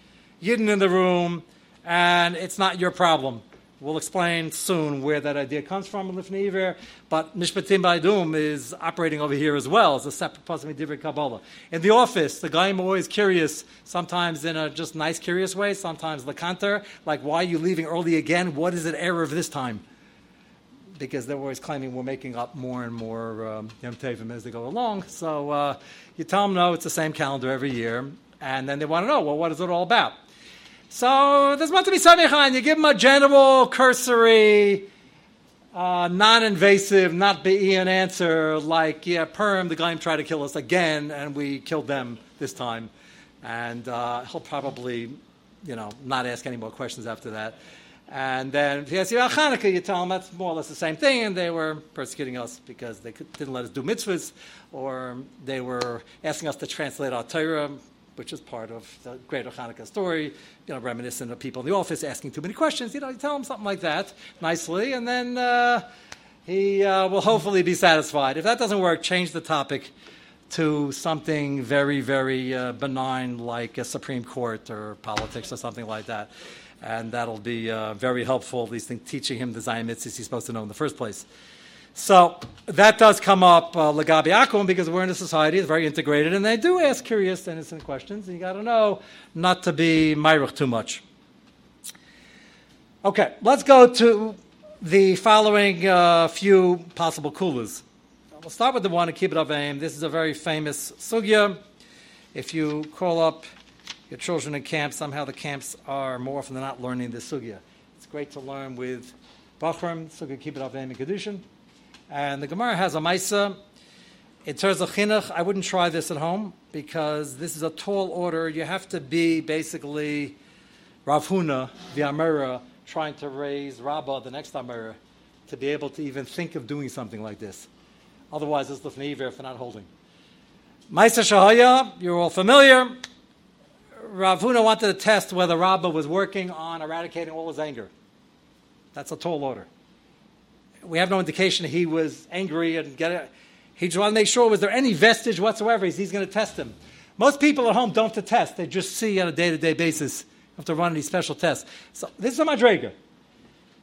[SPEAKER 2] yidden in the room, and it's not your problem. We'll explain soon where that idea comes from in Lifnei but Mishpatim Baidum is operating over here as well as a separate Pasmi Divrei Kabbalah. In the office, the guy are always curious, sometimes in a just nice, curious way, sometimes Lakanter, like, why are you leaving early again? What is it error of this time? Because they're always claiming we're making up more and more um, Yom as they go along. So uh, you tell them, no, it's the same calendar every year, and then they want to know, well, what is it all about? So there's meant to be samichan. You give them a general, cursory, uh, non-invasive, not be an answer like, yeah, Purim, the guy tried to kill us again, and we killed them this time. And uh, he'll probably, you know, not ask any more questions after that. And then if you ask about Hanukkah, you tell them that's more or less the same thing, and they were persecuting us because they didn't let us do mitzvahs, or they were asking us to translate our Torah which is part of the greater Hanukkah story, you know, reminiscent of people in the office asking too many questions. You know, you tell him something like that nicely, and then uh, he uh, will hopefully be satisfied. If that doesn't work, change the topic to something very, very uh, benign like a Supreme Court or politics or something like that. And that'll be uh, very helpful, at least in teaching him the Zion he's supposed to know in the first place. So that does come up uh, legabi akum because we're in a society that's very integrated, and they do ask curious, innocent questions. And you got to know not to be myrich too much. Okay, let's go to the following uh, few possible kulas. We'll start with the one to keep it aim. This is a very famous sugya. If you call up your children in camp, somehow the camps are more often than not learning this sugya. It's great to learn with Bachram, sugya keep it up aim in Kedushin. And the Gemara has a Maisa. In terms of chinuch, I wouldn't try this at home because this is a tall order. You have to be basically Rav Huna, the Amira, trying to raise Rabbah, the next Amira, to be able to even think of doing something like this. Otherwise, it's Lefnei if they're not holding. Maisa Shahaya, you're all familiar. Rav Huna wanted to test whether Rabbah was working on eradicating all his anger. That's a tall order we have no indication he was angry and get it. He just wanted to make sure was there any vestige whatsoever. He's, he's going to test him. Most people at home don't test; they just see on a day-to-day basis. You have to run any special tests. So this is a madrega.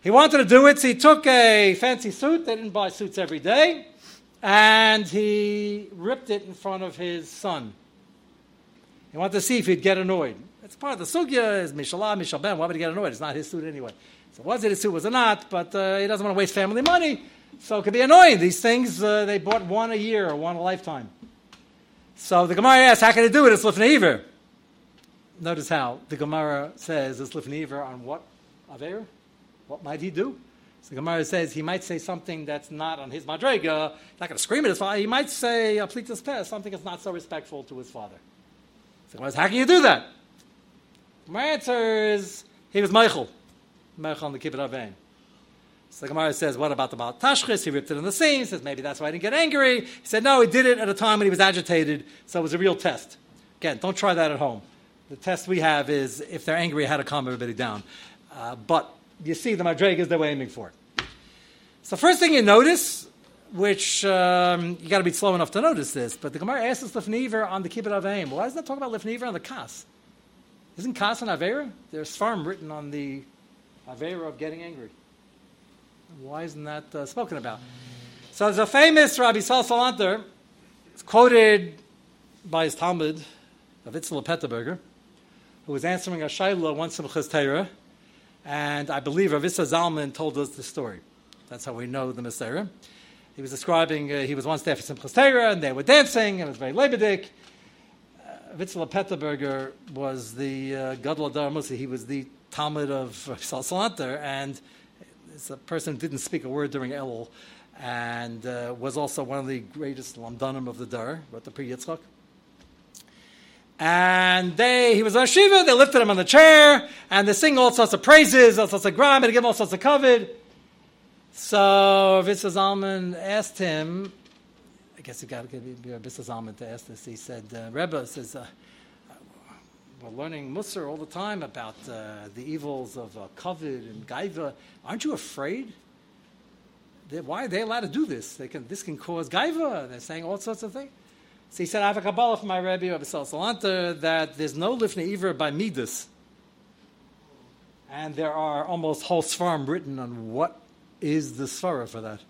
[SPEAKER 2] He wanted to do it, so he took a fancy suit. They didn't buy suits every day, and he ripped it in front of his son. He wanted to see if he'd get annoyed. It's part of the sugya. Is mishalah, mishalben. Why would he get annoyed? It's not his suit anyway. So was it a suit, was it not? But uh, he doesn't want to waste family money, so it could be annoying. These things, uh, they bought one a year or one a lifetime. So the Gemara asks, how can he do it? It's Lifneiver. Notice how the Gemara says it's Lifneiver on what? Aver? What might he do? So the Gemara says he might say something that's not on his madrega, not going to scream at his father. He might say, a plitas pes, something that's not so respectful to his father. So the Gemara says, how can you do that? My answer is, he was Michael. Merchon the Kibbut Avein. So the Gemara says, what about the Baal Tashchis? He ripped it in the seam. He says, maybe that's why I didn't get angry. He said, no, he did it at a time when he was agitated, so it was a real test. Again, don't try that at home. The test we have is if they're angry, how to calm everybody down. Uh, but you see the Madregas they were aiming for. So first thing you notice, which um, you got to be slow enough to notice this, but the Gemara asks us Lifniver on the Kibbut Aveim. Why does that talk about Lifniver on the Kas? Isn't Kas an Avera? There's farm written on the Avera of getting angry. Why isn't that uh, spoken about? So there's a famous Rabbi Sal Salanter, quoted by his Talmud of Itzel Peterburger, who was answering a Shaila once in Torah, and I believe Rav Zalman told us the story. That's how we know the Messiah. He was describing, uh, he was once there for Simchas Torah, and they were dancing, and it was very lebedik. Uh, Witzel Peterburger was the uh, Gadol Musi. He was the Talmud of [LAUGHS] Salsalanter, and it's a person who didn't speak a word during Elul, and uh, was also one of the greatest lamdanim of the Dar, wrote the Pri Yitzchak. And they, he was a shiva, they lifted him on the chair, and they sing all sorts of praises, all sorts of grime, and give him all sorts of covet. So Vitzah Zalman asked him, I guess you got to give Vitzah Zalman to ask this. He said, uh, Rebbe says, uh, we're learning Musar all the time about uh, the evils of uh, and Gaiva. Aren't you afraid? They're, why are they allowed to do this? They can, this can cause Gaiva. They're saying all sorts of things. So he said, I have a Kabbalah from my Rebbe, Rabbi Salanta, that there's no Lifnei Iver by Midas. And there are almost whole svarim written on what is the svara for that.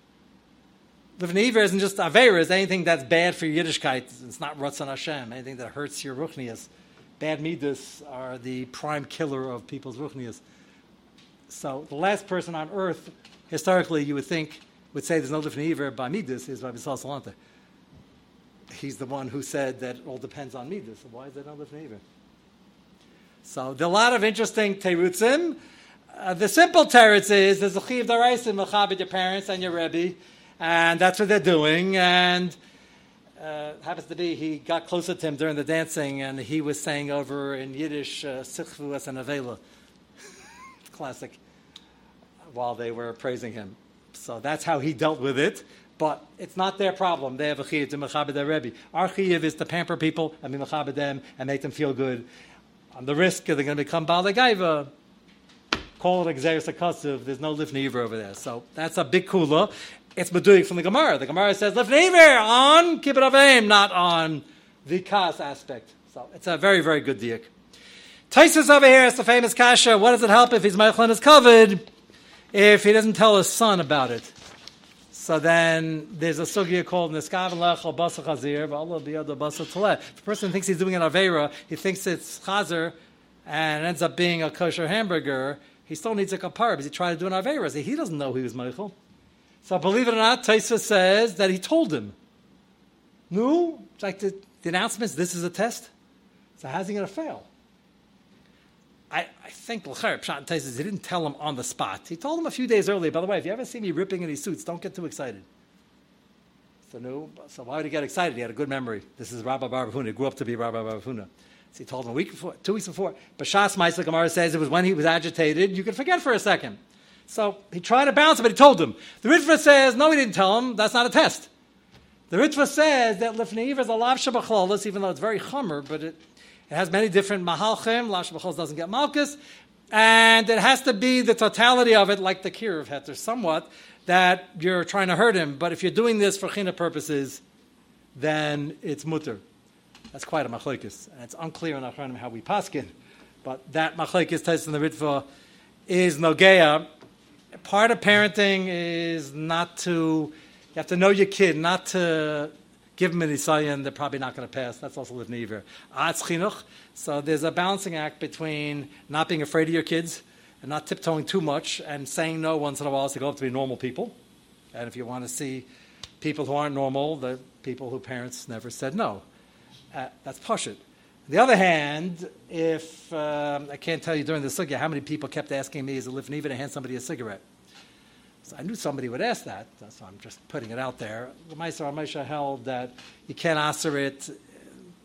[SPEAKER 2] Lifnei Iver isn't just Averas, anything that's bad for Yiddishkeit. It's not Ratzon Hashem, anything that hurts your Ruchnias. Bad Midas are the prime killer of people's Ruchnias. So the last person on earth, historically, you would think, would say there's no Lifnei Iver by Midas is Rabbi Sal Salanta. He's the one who said that it all depends on Midas. So why is there no Lifnei Iver? So there are a lot of interesting terutzim. Uh, the simple teretz is there's a chiv daraisim mechabit your parents and your rebbe, and that's what they're doing. And uh, happens to be he got closer to him during the dancing, and he was saying over in Yiddish "Sichvu as an avela," [LAUGHS] classic, while they were praising him. So that's how he dealt with it. But it's not their problem. They have a chiyuv to mechabed their rebbe. Our chiyuv is to pamper people and be mechabed them and make them feel good. On the risk they're going to become balagaiva, call it exeris akasiv. There's no lifnei Iver over there. So that's a big kula. It's meduik from the Gemara. The Gemara says lifnei Iver on kibbut avim, not on the kas aspect. So it's a very, very good diak. Taisus over here is the famous kasha. What does it help if his meichlin is covered if he doesn't tell his son about it? So then there's a sugya called Niskav Lechel Basa Chazir, Basa. If a person thinks he's doing an Avera, he thinks it's Chazer, and it ends up being a kosher hamburger, he still needs a kapar because he tried to do an Avera. He doesn't know he was Michael. So believe it or not, Taisa says that he told him. No, it's like the, the announcements, this is a test. So how's he going to fail? I, I think L'cher Pshat Taisis, he didn't tell him on the spot. He told him a few days earlier, by the way, if you ever see me ripping any suits, don't get too excited. So no, so why would he get excited? He had a good memory. This is Rabbi Barbahuna. He grew up to be Rabbi Barbahuna. So he told him a week before, two weeks before. Bashas Maisa Gemara says it was when he was agitated. You can forget for a second. So he tried to bounce it, but he told him. The Ritva says, no, he didn't tell him. That's not a test. The Ritva says that Lifnei is a lav shabachlolis, even though it's very chummer, but it, it has many different mahalchim. Lav shabachlolis doesn't get malchus. And it has to be the totality of it, like the kiruv heter, somewhat, that you're trying to hurt him. But if you're doing this for china purposes, then it's mutter. That's quite a machlekes. And it's unclear in Achronim how we paskin. But that machlekes test in the Ritva is nogea. Part of parenting is not to, you have to know your kid, not to give them an isayan they're probably not going to pass. That's also lifnei Iver. Atz chinuch. So there's a balancing act between not being afraid of your kids and not tiptoeing too much and saying no once in a while to go up to be normal people. And if you want to see people who aren't normal, the people who parents never said no. Uh, that's pashut. On the other hand, if um, I can't tell you during the sugya how many people kept asking me, is it lifnei Iver to hand somebody a cigarette? I knew somebody would ask that, so I'm just putting it out there. The Meiser Moshe held that you can't answer it.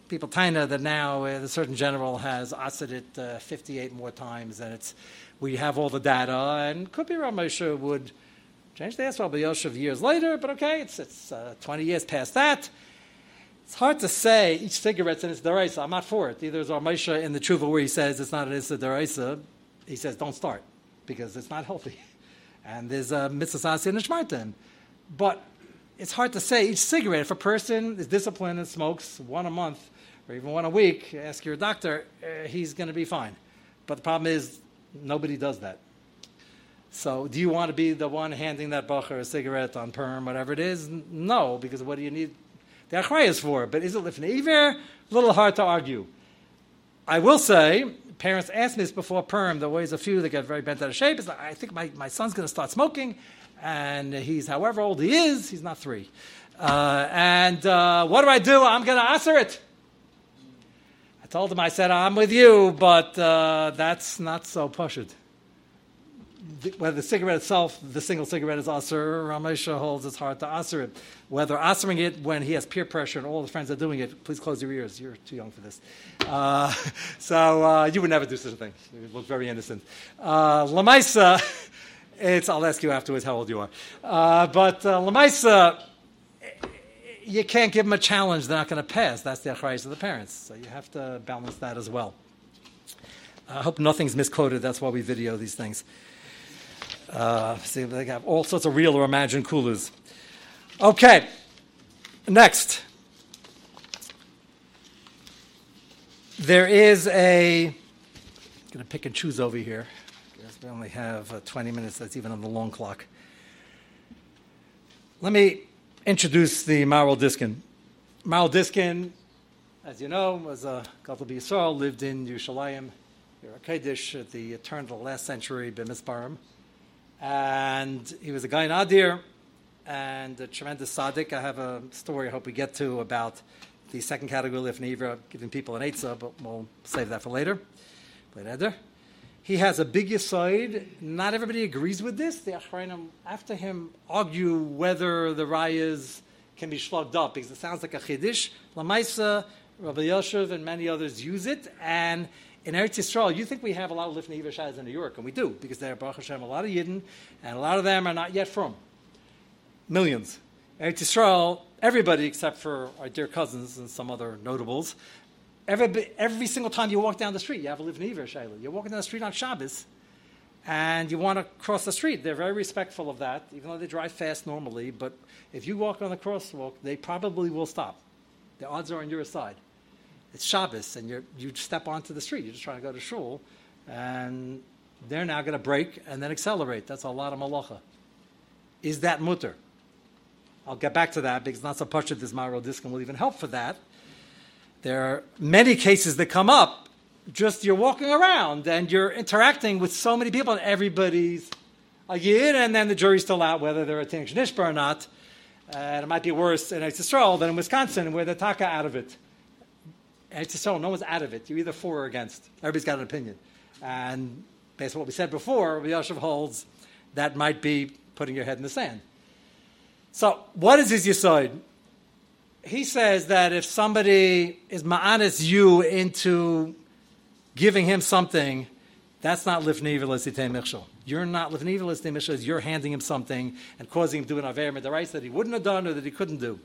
[SPEAKER 2] People taina that now uh, the Surgeon General has answered it uh, 58 more times, and it's we have all the data, and could be Ramosha would change the answer probably Yoshev years later, but okay, it's, it's uh, 20 years past that. It's hard to say each cigarette's its deraisa. I'm not for it. Either there's Ramosha in the Truva where he says it's not an issa. He says don't start because it's not healthy. [LAUGHS] And there's a mitzvah and shmartim. But it's hard to say each cigarette. If a person is disciplined and smokes one a month or even one a week, ask your doctor, uh, he's going to be fine. But the problem is, nobody does that. So, do you want to be the one handing that bacher a cigarette on Purim, whatever it is? No, because what do you need the achrayas for? But is it lifnei? A little hard to argue. I will say, parents asked me this before Purim. There was a few that got very bent out of shape. It's like, I think my, my son's going to start smoking, and he's however old he is, he's not three. Uh, and uh, what do I do? I'm going to answer it. I told him, I said, I'm with you, but uh, that's not so pushed. Whether the cigarette itself, the single cigarette is aser, Ramesha holds it's hard to aser it. Whether asering it when he has peer pressure and all the friends are doing it, please close your ears. You're too young for this. Uh, [LAUGHS] so uh, you would never do such a thing. You look very innocent. Uh, Lamaisa, [LAUGHS] it's, I'll ask you afterwards how old you are. Uh, but uh, Lamaisa, you can't give them a challenge they're not going to pass. That's the achrayis of the parents. So you have to balance that as well. I hope nothing's misquoted. That's why we video these things. Uh, see, if they have all sorts of real or imagined coolers. Okay, next. There is a. I'm going to pick and choose over here. We only have uh, 20 minutes. That's even on the long clock. Let me introduce the Maral Diskin. Maral Diskin, as you know, was a Gadol Yisrael, lived in Yerushalayim, Yerushalayim at the turn of the last century, Bimisparim. And he was a guy in Adir and a tremendous tzaddik. I have a story I hope we get to about the second category of Nivra, giving people an Eitzah, but we'll save that for later. Later. He has a big side. Not everybody agrees with this. The Achrayim, after him, argue whether the rayas can be shlugged up because it sounds like a chiddush. Lamaisa, Rav Elyashiv, and many others use it. And in Eretz Yisrael, you think we have a lot of Lifnei Yivashas in New York, and we do, because there are, Baruch Hashem, a lot of Yidden, and a lot of them are not yet from. Millions. Eretz Yisrael, everybody except for our dear cousins and some other notables, every, every single time you walk down the street, you have a Lifnei Yivashayla. You're walking down the street on Shabbos, and you want to cross the street. They're very respectful of that, even though they drive fast normally, but if you walk on the crosswalk, they probably will stop. The odds are on your side it's Shabbos, and you you step onto the street. You're just trying to go to shul, and they're now going to break and then accelerate. That's a lot of malacha. Is that mutter? I'll get back to that because not so much of this Maral Diskin will even help for that. There are many cases that come up. Just you're walking around and you're interacting with so many people, and everybody's a yid, and then the jury's still out whether they're a Tinnish or not. And it might be worse in Eretz than in Wisconsin, where they're taka out of it. Eretz Yisrael, no one's out of it. You're either for or against. Everybody's got an opinion. And based on what we said before, Rav Elyashiv holds that might be putting your head in the sand. So, what is his yisoid? He says that if somebody is ma'anis you into giving him something, that's not lifnei michshol. You're not lifnei michshol. You're handing him something and causing him to do an aver that he wouldn't have done or that he couldn't do.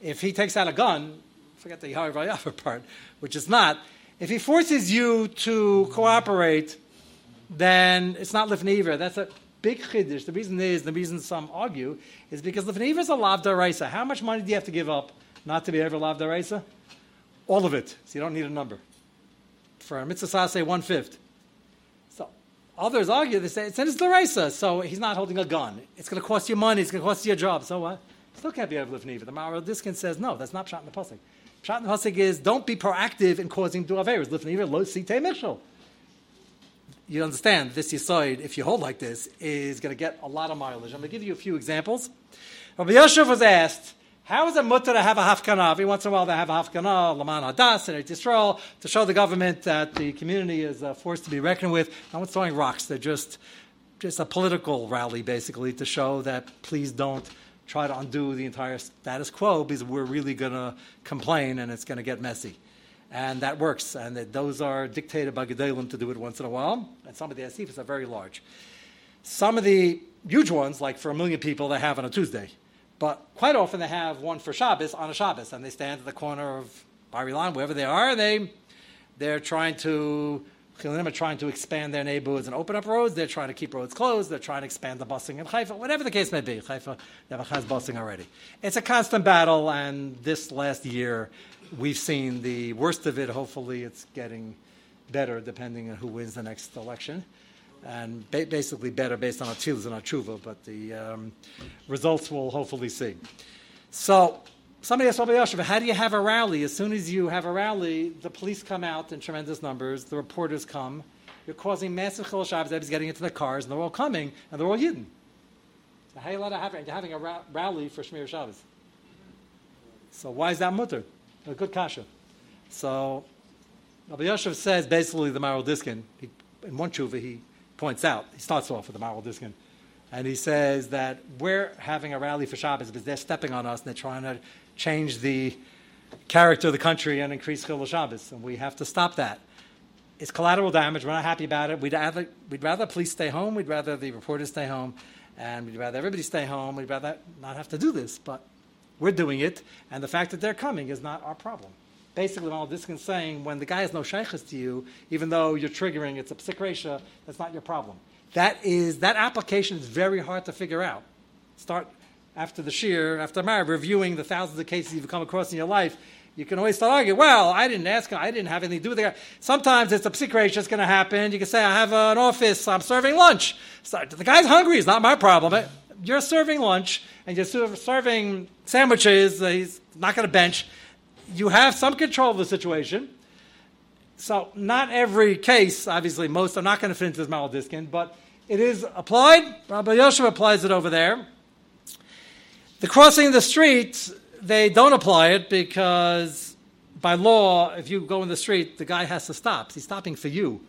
[SPEAKER 2] If he takes out a gun, forget the Yahweh [LAUGHS] part, which is not. If he forces you to cooperate, then it's not lifneiver. That's a big chiddush. The reason is, the reason some argue, is because lifneiver is a lav daraisa. How much money do you have to give up not to be ever lav daraisa? All of it. So you don't need a number. For a mitzvah say one fifth. So others argue, they say it's in his daraisa, so he's not holding a gun. It's going to cost you money, it's going to cost you a job. So what? Still can't be to live The Maral Diskin says, no, that's not shot in the pasuk. Pshat in Pasuk is don't be proactive in causing to averis. even lo sitei mishal. You understand this yisoid, if you hold like this, is going to get a lot of mileage. I'm going to give you a few examples. Rav Elyashiv was asked, how is it mutter to have a hafkanah? Every once in a while they have a hafkanah, Laman Hadas, and Yisrael, to show the government that the community is uh, forced to be reckoned with. No one's throwing rocks. They're just, just a political rally, basically, to show that please don't try to undo the entire status quo because we're really going to complain and it's going to get messy. And that works. And that those are dictated by Gedalim to do it once in a while. And some of the asifas are very large. Some of the huge ones, like for a million people, they have on a Tuesday. But quite often they have one for Shabbos on a Shabbos. And they stand at the corner of Bar Ilan, wherever they are, and they, they're trying to Chilim are trying to expand their neighborhoods and open up roads. They're trying to keep roads closed. They're trying to expand the busing in Haifa, whatever the case may be. Haifa never has busing already. It's a constant battle, and this last year we've seen the worst of it. Hopefully, it's getting better depending on who wins the next election. And ba- basically better based on our tefillahs and our tshuva, but the um, results we'll hopefully see. So Somebody asked Rav Elyashiv, how do you have a rally? As soon as you have a rally, the police come out in tremendous numbers, the reporters come. You're causing massive chil Shabbos, getting into the cars, and they're all coming, and they're all Yidden. How are you allowed to have, you're having a ra- rally for Shmir Shabbos? So why is that mutter? A good kasha. So Rav Elyashiv says basically the Maral Diskin, he, in one tshuva he points out, he starts off with the Maral Diskin, and he says that we're having a rally for Shabbos because they're stepping on us and they're trying to change the character of the country and increase Chilul Shabbos, and we have to stop that. It's collateral damage. We're not happy about it. We'd rather, we'd rather police stay home. We'd rather the reporters stay home. And we'd rather everybody stay home. We'd rather not have to do this. But we're doing it. And the fact that they're coming is not our problem. Basically, all this is saying when the guy has no shaykhs to you, even though you're triggering, it's a psik that's not your problem. That is, that application is very hard to figure out. Start after the shir, after Marib, reviewing the thousands of cases you've come across in your life, You can always start arguing, well, I didn't ask I didn't have anything to do with it. Sometimes it's a psicration that's going to happen. You can say, I have an office, I'm serving lunch. So the guy's hungry, it's not my problem. You're serving lunch and you're serving sandwiches, uh, he's not going to bench. You have some control of the situation. So, not every case, obviously, most are not going to fit into this maladiskin, but it is applied. Rabbi Yosef applies it over there. The crossing the street, they don't apply it because by law, if you go in the street, the guy has to stop. He's stopping for you.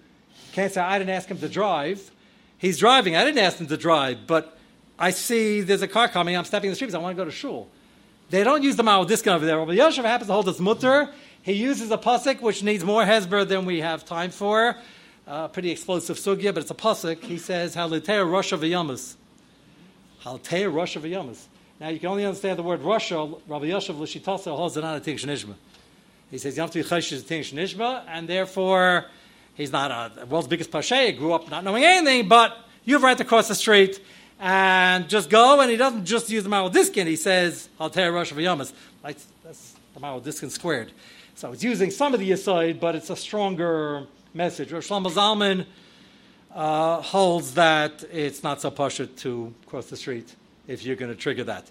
[SPEAKER 2] Can't say, I didn't ask him to drive. He's driving. I didn't ask him to drive, but I see there's a car coming. I'm stepping in the street because I want to go to shul. They don't use the Maral Diskin over there. Rabbi Yosef happens to hold this mutter. He uses a pasuk which needs more hesber than we have time for. Uh, pretty explosive sugya, but it's a pasuk. He says, "Halitea Rosh v'yamas." Halitea Rosh v'yamas. Now you can only understand the word Russia. Rabbi Yosef Lishitasa holds it on a Nishma. He says you have to be Cheshish Nishma, and therefore he's not a, the world's biggest pashay. He grew up not knowing anything, but you have right to cross the street and just go. And he doesn't just use the Maral Diskin. He says I'll Halitea Russia v'yamas. That's, that's the Maral Diskin squared. So it's using some of the aside, but it's a stronger message. Rosh Shlomo Zalman uh, holds that it's not so pashut to cross the street if you're going to trigger that.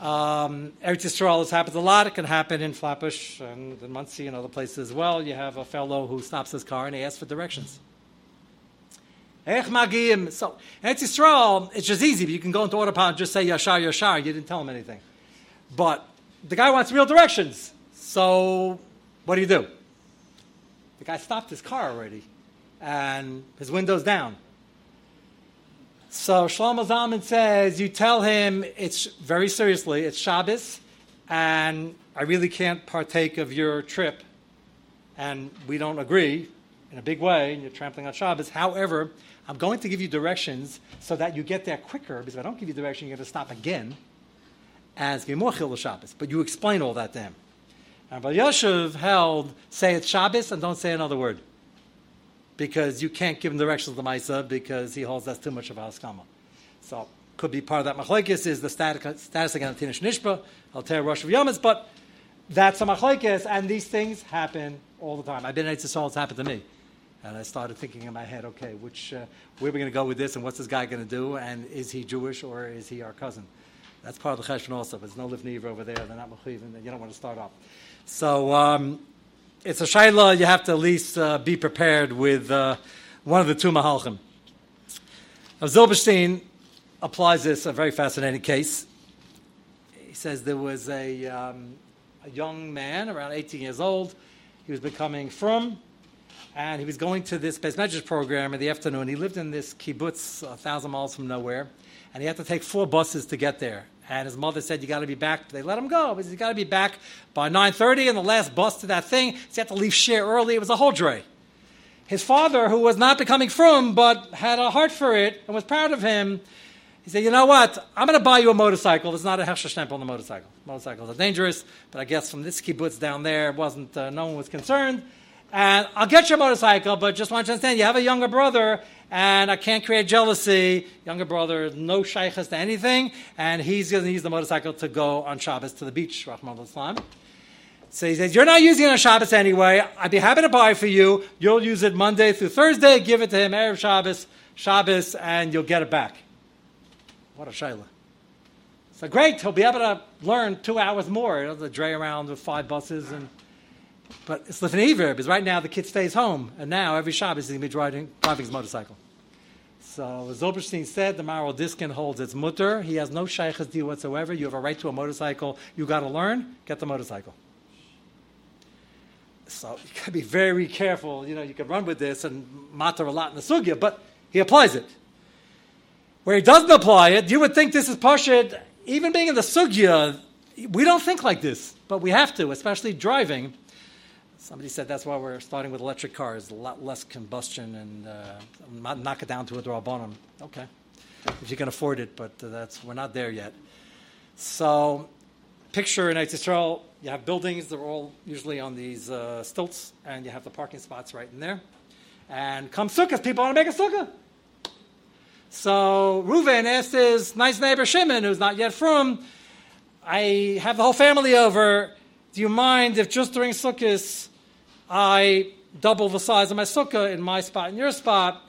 [SPEAKER 2] Um, Eretz Yisrael has happened a lot. It can happen in Flatbush and in Monsey and other places as well. You have a fellow who stops his car and he asks for directions. Ech magim. So Eretz Yisrael, it's just easy. If you can go into autopilot and just say Yashar Yashar. You didn't tell him anything. But the guy wants real directions. So what do you do? The guy stopped his car already and his window's down. So Shlomo Zalman says, you tell him it's very seriously, it's Shabbos, and I really can't partake of your trip, and we don't agree in a big way, and you're trampling on Shabbos. However, I'm going to give you directions so that you get there quicker, because if I don't give you direction, you're going to stop again, and it's going be more chil Shabbos. But you explain all that to him. And Rav Elyashiv held, say it's Shabbos and don't say another word because you can't give him directions to Maisa because he holds that's too much of a haskama. So could be part of that machlekes is the status, against Tinish Nishba, Alter Rosh of Yomis, but that's a machlekes, and these things happen all the time. I've been in Eretz it's happened to me. And I started thinking in my head, okay, which, uh, where are we going to go with this, and what's this guy going to do, and is he Jewish or is he our cousin? That's part of the cheshbon also. There's no livniv over there. They're not mechiv, and you don't want to start up. So um, it's a shayla. You have to at least uh, be prepared with uh, one of the two mahalchim. Now, Zilberstein applies this a very fascinating case. He says there was a, um, a young man around 18 years old. He was becoming from, and he was going to this Medrash program in the afternoon. He lived in this kibbutz a thousand miles from nowhere, and he had to take four buses to get there. And his mother said, "You got to be back." They let him go, but he's got to be back by 9:30, and the last bus to that thing. So he had to leave share early. It was a whole dray. His father, who was not becoming from, but had a heart for it and was proud of him, he said, "You know what? I'm going to buy you a motorcycle. There's not a Hersher stamp on the motorcycle. Motorcycles are dangerous, but I guess from this kibbutz down there, wasn't uh, no one was concerned." And I'll get your motorcycle, but just want you to understand, you have a younger brother, and I can't create jealousy. Younger brother, no shaykhs to anything, and he's going to use the motorcycle to go on Shabbos to the beach, Rahman Islam. So he says, You're not using it on Shabbos anyway. I'd be happy to buy for you. You'll use it Monday through Thursday, give it to him Erev Shabbos, Shabbos, and you'll get it back. What a shayla. So great, he'll be able to learn two hours more. He'll have to dray around with five buses and but it's Lifnei because right now the kid stays home, and now every Shabbos he's going to be driving, driving his motorcycle. So as Zilberstein said, the Maral Diskin holds its mutter. He has no shaykhs deal whatsoever. You have a right to a motorcycle. You got to learn. Get the motorcycle. So you got to be very careful. You know, you can run with this and matter a lot in the sugya, but he applies it. Where he doesn't apply it, you would think this is pashit. Even being in the sugya, we don't think like this, but we have to, especially driving. Somebody said that's why we're starting with electric cars, a lot less combustion and uh, knock it down to a draw Okay, if you can afford it, but uh, that's we're not there yet. So, picture in Israel, you have buildings. They're all usually on these uh, stilts, and you have the parking spots right in there. And come sukkahs, people want to make a sukkah. So Reuven asked his nice neighbor Shimon, who's not yet from, I have the whole family over do you mind if just during Sukkot I double the size of my sukkah in my spot and your spot,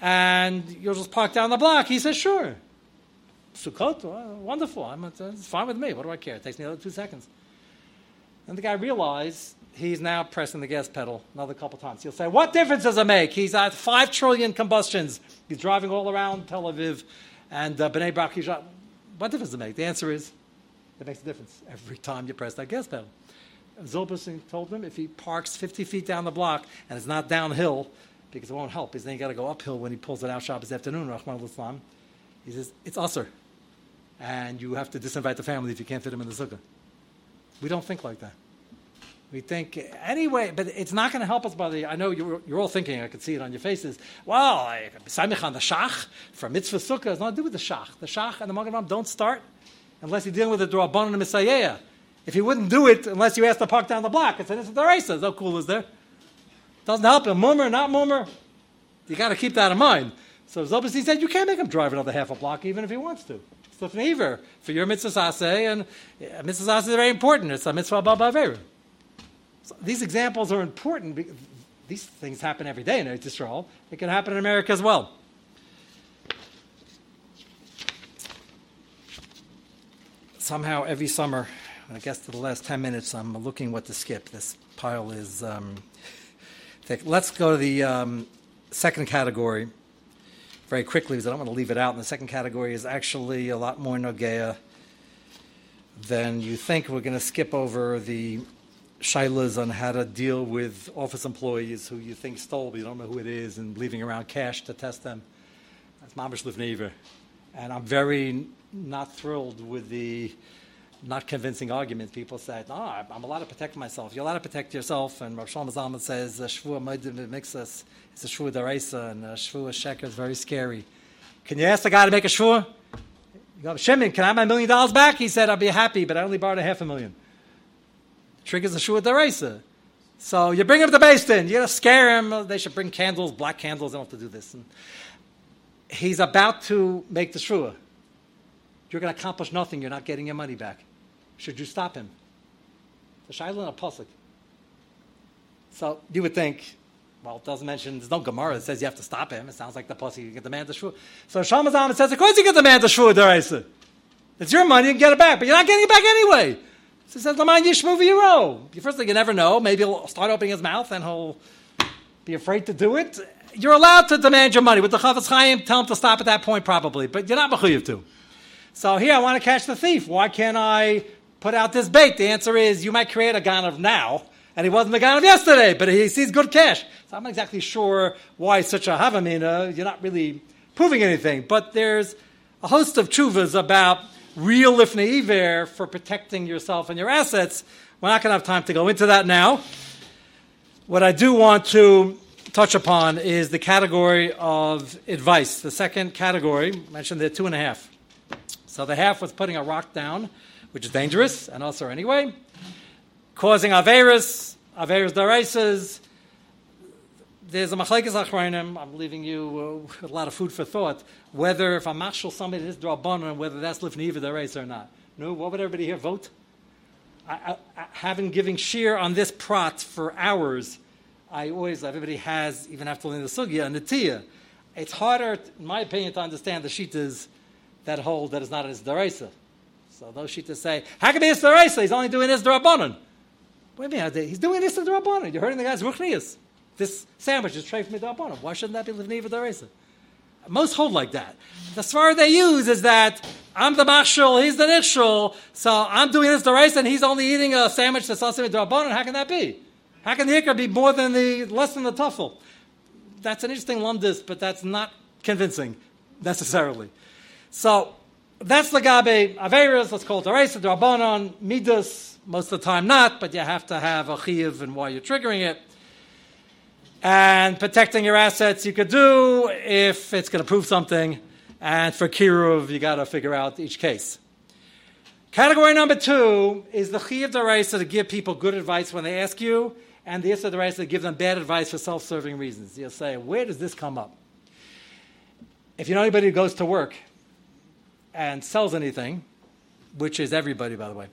[SPEAKER 2] and you'll just park down the block? He says, sure. Sukkot, well, wonderful. I'm, it's fine with me. What do I care? It takes me another two seconds. And the guy realized he's now pressing the gas pedal another couple times. He'll say, What difference does it make? He's at 5 trillion combustions. He's driving all around Tel Aviv and uh, Bnei Brak. What difference does it make? The answer is, it makes a difference every time you press that gas pedal. Zilberstein told him if he parks 50 feet down the block and it's not downhill, because it won't help, because then got to go uphill when he pulls it out Shabbos afternoon, Rahman al-Islam. He says, it's usher. And you have to disinvite the family if you can't fit him in the sukkah. We don't think like that. We think, anyway, but it's not going to help us by the. I know you're, you're all thinking, I can see it on your faces. Well, Samich on the Shach for mitzvah sukkah has nothing to do with the Shach. The Shach and the Magen don't start unless you're dealing with the Drabban and the Messiah. If he wouldn't do it unless you asked to park down the block, it's an Issa. How cool is there. Doesn't help him. Mummer, not mummer. You got to keep that in mind. So Zobasi said, you can't make him drive another half a block even if he wants to. It's the for your mitzvah aseh, and yeah, mitzvah aseh is very important. It's a mitzvah ba'averu. So these examples are important. These things happen every day in Israel. It can happen in America as well. Somehow, every summer, I guess to the last 10 minutes, I'm looking what to skip. This pile is um, thick. Let's go to the um, second category very quickly because I don't want to leave it out. And the second category is actually a lot more Nogea than you think. We're going to skip over the shilas on how to deal with office employees who you think stole, but you don't know who it is, and leaving around cash to test them. That's mamish lifneiver. And I'm very not thrilled with the not convincing arguments. People say, no, I'm allowed to protect myself. You're allowed to protect yourself. And Rav Shlomo Zalman says, Shvua Moedim makes us, it's a Shvua Daraisa, and Shvua Sheker is very scary. Can you ask the guy to make a Shvua? You go, Shimon, can I have my million dollars back? He said, I'll be happy, but I only borrowed a half a million. Triggers a Shvua Daraisa. So you bring him to the in. You scare him. They should bring candles, black candles. They don't have to do this. And he's about to make the shvua. You're going to accomplish nothing. You're not getting your money back. Should you stop him? The Shaila Pasuk. So you would think, well, it doesn't mention, there's no Gemara that says you have to stop him. It sounds like the Pasuk, you get the man to shvur. So Shamazam says, of course you get the man to shvur, Deraisa. It's your money, you can get it back, but you're not getting it back anyway. So he says, Laman Yishmu V'yiro. First thing, you never know. Maybe he'll start opening his mouth and he'll be afraid to do it. You're allowed to demand your money. With the Chafetz Chaim, tell him to stop at that point probably, but you're not mechuyev to. So here, I want to catch the thief. Why can't I put out this bait? The answer is you might create a ganav now, and he wasn't the ganav yesterday, but he sees good cash. So I'm not exactly sure why such a havamina. You're not really proving anything, but there's a host of chuvas about real lifnei iver for protecting yourself and your assets. We're not going to have time to go into that now. What I do want to touch upon is the category of advice. The second category, mentioned there two and a half. So the half was putting a rock down which is dangerous, and also anyway, causing Averis, Averis Daraisas. There's a Machlekes Achronim, I'm leaving you uh, a lot of food for thought, whether if a machshel somebody is Drabbanon, whether that's Lifneiva Daraisa or not. No, what would everybody here vote? I, I, I, having given shear on this prot for hours, I always, everybody has, even after learning the sugya, and the tia. It's harder, in my opinion, to understand the shitas that hold that is not as daraisa. So those shittas say, how can he be He's only doing this. What do you mean? He's doing this in. You're hurting the guy's ruchnias. This sandwich is treif midrabonon. Why shouldn't that be livniva daraisa? Most hold like that. The svara they use is that I'm the mashal, he's the nishal, so I'm doing this daraisa and he's only eating a sandwich that's also drabonon. How can that be? How can the ikra be more than the less than the tuffle? That's an interesting lumdis, but that's not convincing necessarily. So that's the gabe averas. Let's call it araisa drabanon midas. Most of the time, not, but you have to have a chiyuv and why you're triggering it. And protecting your assets, you could do if it's going to prove something. And for kiruv, you got to figure out each case. Category number two is the chiyuv deraisa to give people good advice when they ask you, and the issa deraisa to give them bad advice for self-serving reasons. You'll say, where does this come up? If you know anybody who goes to work and sells anything, which is everybody, by the way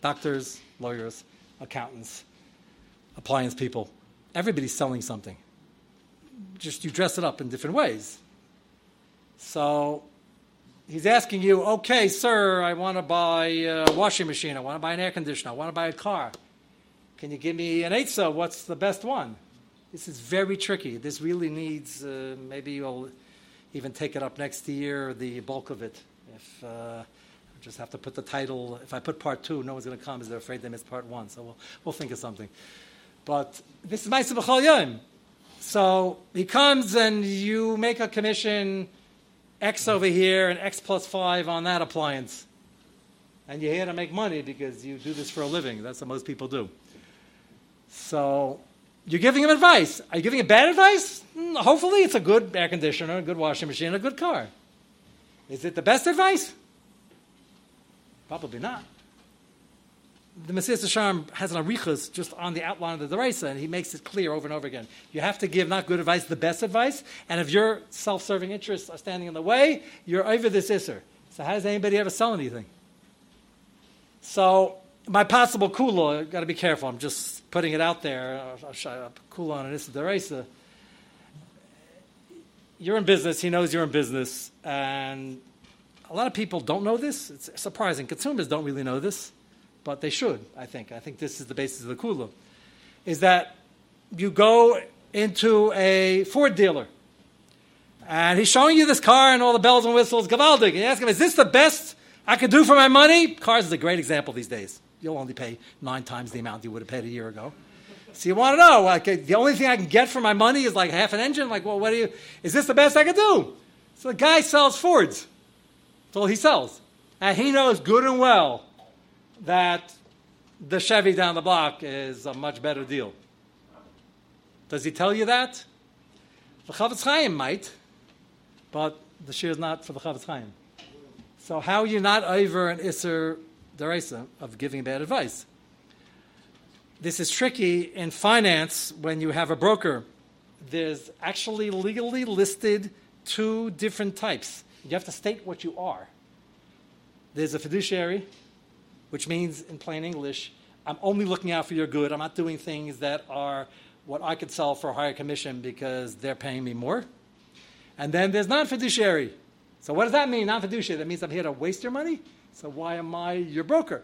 [SPEAKER 2] doctors, lawyers, accountants, appliance people. Everybody's selling something. Just you dress it up in different ways. So he's asking you, okay, sir, I want to buy a washing machine, I want to buy an air conditioner, I want to buy a car. Can you give me an eitzah? What's the best one? This is very tricky. This really needs, uh, maybe you'll even take it up next year, the bulk of it. If uh, I just have to put the title, if I put part two, no one's going to come because they're afraid they missed part one. So we'll, we'll think of something. But this is Ma'aseh B'chol Yom. So he comes and you make a commission X over here and X plus five on that appliance. And you're here to make money because you do this for a living. That's what most people do. So you're giving him advice. Are you giving him bad advice? Mm, hopefully, it's a good air conditioner, a good washing machine, a good car. Is it the best advice? Probably not. The Messias Sharm has an arichas just on the outline of the Deraisa, and he makes it clear over and over again. You have to give not good advice, the best advice, and if your self serving interests are standing in the way, you're over this Isser. So, how does anybody ever sell anything? So, my possible kula, got to be careful. I'm just putting it out there. Kula on an Issa Deraisa. You're in business. He knows you're in business, and a lot of people don't know this. It's surprising. Consumers don't really know this, but they should. I think. I think this is the basis of the kula. Is that you go into a Ford dealer, and he's showing you this car and all the bells and whistles, gavaldik. And you ask him, "Is this the best I could do for my money?" Cars is a great example these days you'll only pay nine times the amount you would have paid a year ago. So you want to know, like, uh, the only thing I can get for my money is like half an engine? Like, well, what do you, is this the best I could do? So the guy sells Fords. That's all he sells. And he knows good and well that the Chevy down the block is a much better deal. Does he tell you that? The Chofetz Chaim might, but the shir is not for the Chofetz Chaim. So how are you not over an Isser deraisa of giving bad advice. This is tricky in finance when you have a broker. There's actually legally listed two different types. You have to state what you are. There's a fiduciary, which means in plain English, I'm only looking out for your good. I'm not doing things that are what I could sell for a higher commission because they're paying me more. And then there's non fiduciary. So, what does that mean, non fiduciary? That means I'm here to waste your money? So why am I your broker?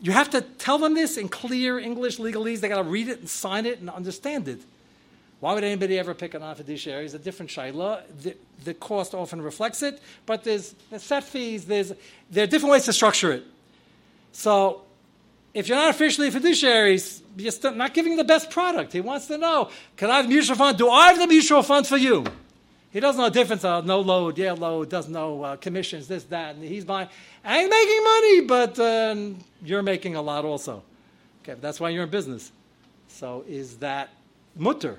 [SPEAKER 2] You have to tell them this in clear English legalese. They got to read it and sign it and understand it. Why would anybody ever pick a non-fiduciary? It's a different shaila. The, the, cost often reflects it, but there's, there's set fees. There's there are different ways to structure it. So, if you're not officially fiduciaries, you're still not giving the best product. He wants to know: Can I have a mutual fund? Do I have the mutual fund for you? He doesn't know the difference of no load, yeah load, doesn't know uh, commissions, this, that, and he's buying. Ain't making money, but uh, you're making a lot also. Okay, that's why you're in business. So is that mutter?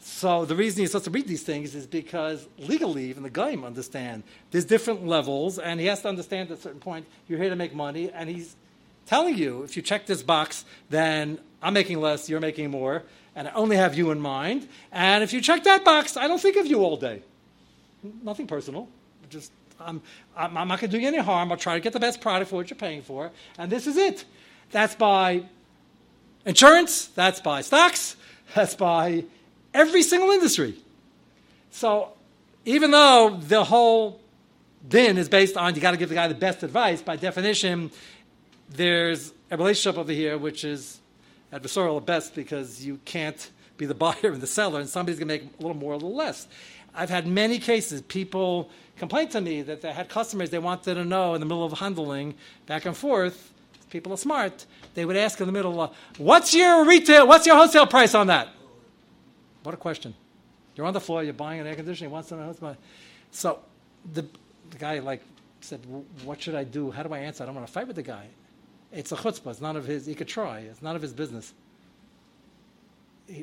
[SPEAKER 2] So the reason you're supposed to read these things is because legally, even the Gaim understand there's different levels, and he has to understand at a certain point you're here to make money, and he's telling you if you check this box, then I'm making less, you're making more, and I only have you in mind. And if you check that box, I don't think of you all day. Nothing personal. Just I'm, I'm, I'm not going to do you any harm. I'll try to get the best product for what you're paying for. And this is it. That's by insurance. That's by stocks. That's by every single industry. So even though the whole din is based on you got to give the guy the best advice, by definition, there's a relationship over here which is adversarial at best because you can't be the buyer and the seller, and somebody's going to make a little more, or a little less. I've had many cases, people complain to me that they had customers they wanted to know in the middle of handling back and forth. People are smart. They would ask in the middle, uh, "What's your retail? What's your wholesale price on that?" What a question! You're on the floor. You're buying an air conditioner. Wants to know what's my. So the, the guy like said, "What should I do? How do I answer? I don't want to fight with the guy. It's a chutzpah. It's none of his. He could try. It's none of his business.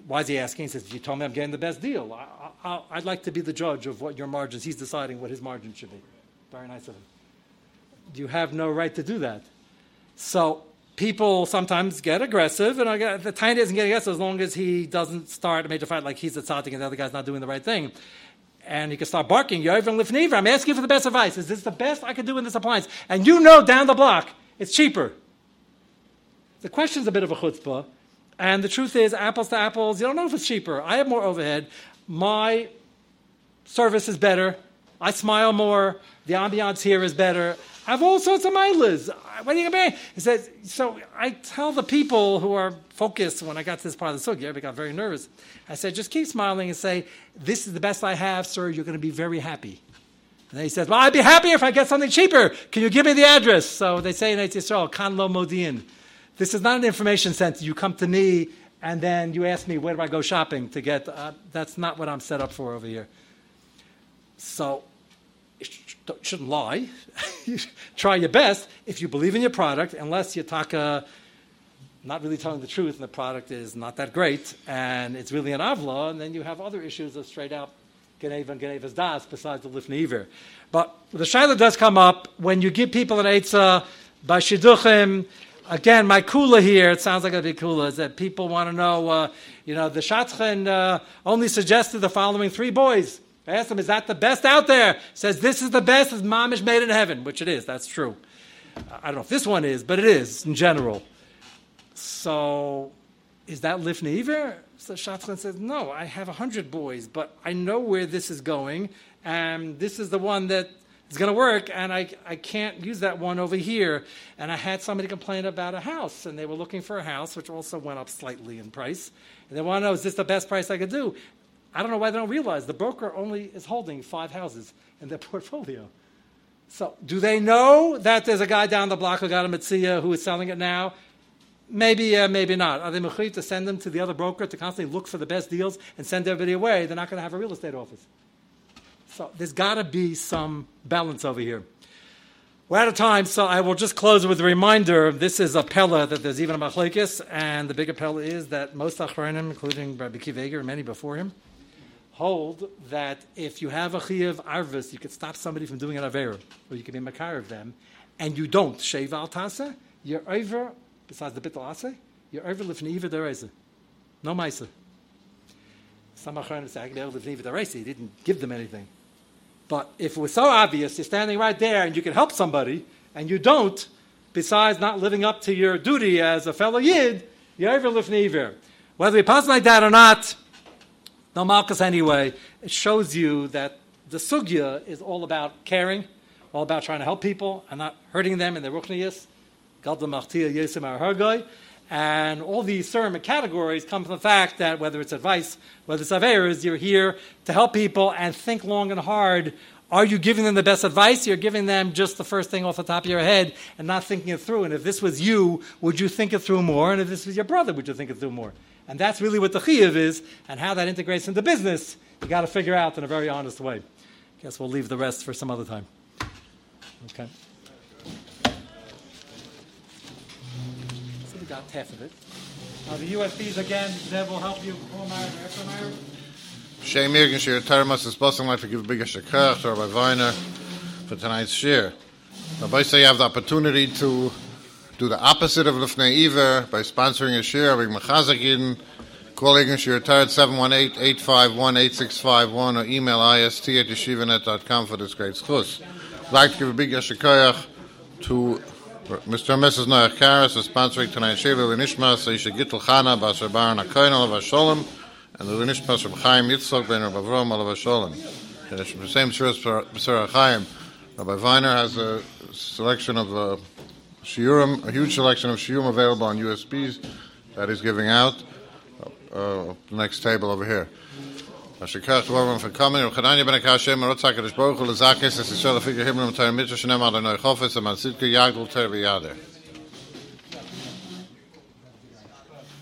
[SPEAKER 2] Why is he asking? He says, "You told me I'm getting the best deal. I, would like to be the judge of what your margins. He's deciding what his margins should be. Very nice of him. You have no right to do that. So people sometimes get aggressive, and I, the tiny doesn't get aggressive as long as he doesn't start a major fight like he's a tzaddik and the other guy's not doing the right thing. And he can start barking, Yovel Lifniva, I'm asking for the best advice. Is this the best I can do in this appliance? And you know down the block, it's cheaper. The question's a bit of a chutzpah. And the truth is, apples to apples, you don't know if it's cheaper. I have more overhead. My service is better. I smile more. The ambiance here is better. I have all sorts of milas. What are you going to be? He says, so I tell the people who are focused when I got to this part of the sugya, I got very nervous. I said, just keep smiling and say, this is the best I have, sir. You're going to be very happy. And he says, well, I'd be happier if I get something cheaper. Can you give me the address? So they say in Eretz Yisrael, kan lo modin. This is not an information center. You come to me and then you ask me, where do I go shopping to get, uh, that's not what I'm set up for over here. So you shouldn't lie. [LAUGHS] Try your best if you believe in your product, unless you're taka, not really telling the truth and the product is not that great and it's really an avla, and then you have other issues of straight out geneiva and geneivas daas besides the lifneiver. But the shaila does come up when you give people an eitzah by shidduchim. Again, my kula here, it sounds like a big kula, is that people want to know, uh, you know, the Shatchen uh, only suggested the following three boys. I asked him, is that the best out there? He says, this is the best as mamish made in heaven, which it is. That's true. I don't know if this one is, but it is in general. So is that Lifnei Iver? So Shatzlan says, no, I have a hundred boys, but I know where this is going, and this is the one that is going to work, and I, I can't use that one over here. And I had somebody complain about a house, and they were looking for a house, which also went up slightly in price. And they want to know, is this the best price I could do? I don't know why they don't realize the broker only is holding five houses in their [LAUGHS] portfolio. So, do they know that there's a guy down the block who got a Mitzia who is selling it now? Maybe, uh, maybe not. Are they mechit to send them to the other broker to constantly look for the best deals and send everybody away? They're not going to have a real estate office. So, there's got to be some balance over here. We're out of time, so I will just close with a reminder. This is a pella that there's even a machlekes, and the bigger pella is that most achronim, including Rabbi Akiva Eiger and many before him, hold that if you have a chiyav arvis, you could stop somebody from doing an avera, or you can be makar of them, and you don't shave al tasa, you're over, besides the bittul ase, you're over lifnei dereza. No maisa. Some achronim say, he didn't give them anything. But if it was so obvious, you're standing right there and you can help somebody, and you don't, besides not living up to your duty as a fellow yid, you're over lifnei. Whether we pass like that or not, no Malchus anyway, it shows you that the sugya is all about caring, all about trying to help people and not hurting them in their ruchniyas. And all these certain categories come from the fact that whether it's advice, whether it's averas, you're here to help people and think long and hard. Are you giving them the best advice? You're giving them just the first thing off the top of your head and not thinking it through. And if this was you, would you think it through more? And if this was your brother, would you think it through more? And that's really what the chiyuv is, and how that integrates into business, you got to figure out in a very honest way. I Guess we'll leave the rest for some other time. Okay. So we got half of it. Now the USBs again, Zev will help you.
[SPEAKER 1] Shem Mirgen Shir Termas is bossing life to give a bigger shekach or by Weiner for tonight's share. Rabbi say you have the opportunity to do the opposite of Lifnei Iver by sponsoring a share, being Mechazak Yidin, calling us your tired 718-851-8651 or email ist at yeshivanet.com for this great schus. I'd like to give a big yashikoyach to Mr. and Mrs. Noach Karas for sponsoring tonight's Shiva L'Nishmas, Isha Gittel Chana, Basar Baran HaKoyin Alav HaSholem, and the L'Nishmas of Chaim Yitzchok Ben Rabbi Avrom Alav HaSholem. The same shir as Basar Chaim. Rabbi Weiner has a selection of uh, shiurim, a huge selection of shiurim available on USBs that he's giving out. Uh, the next table over here. Ashikach Dvorim for coming. Uchadanya ben Akashem, Rotzak Kadosh Baruch Hu, Lezakis, Es Yisrael, Figure Himmel, Mitzvah, Shenem, Adonai Chofetz, Amal Sidke, Yagdul, Ter V'Yader.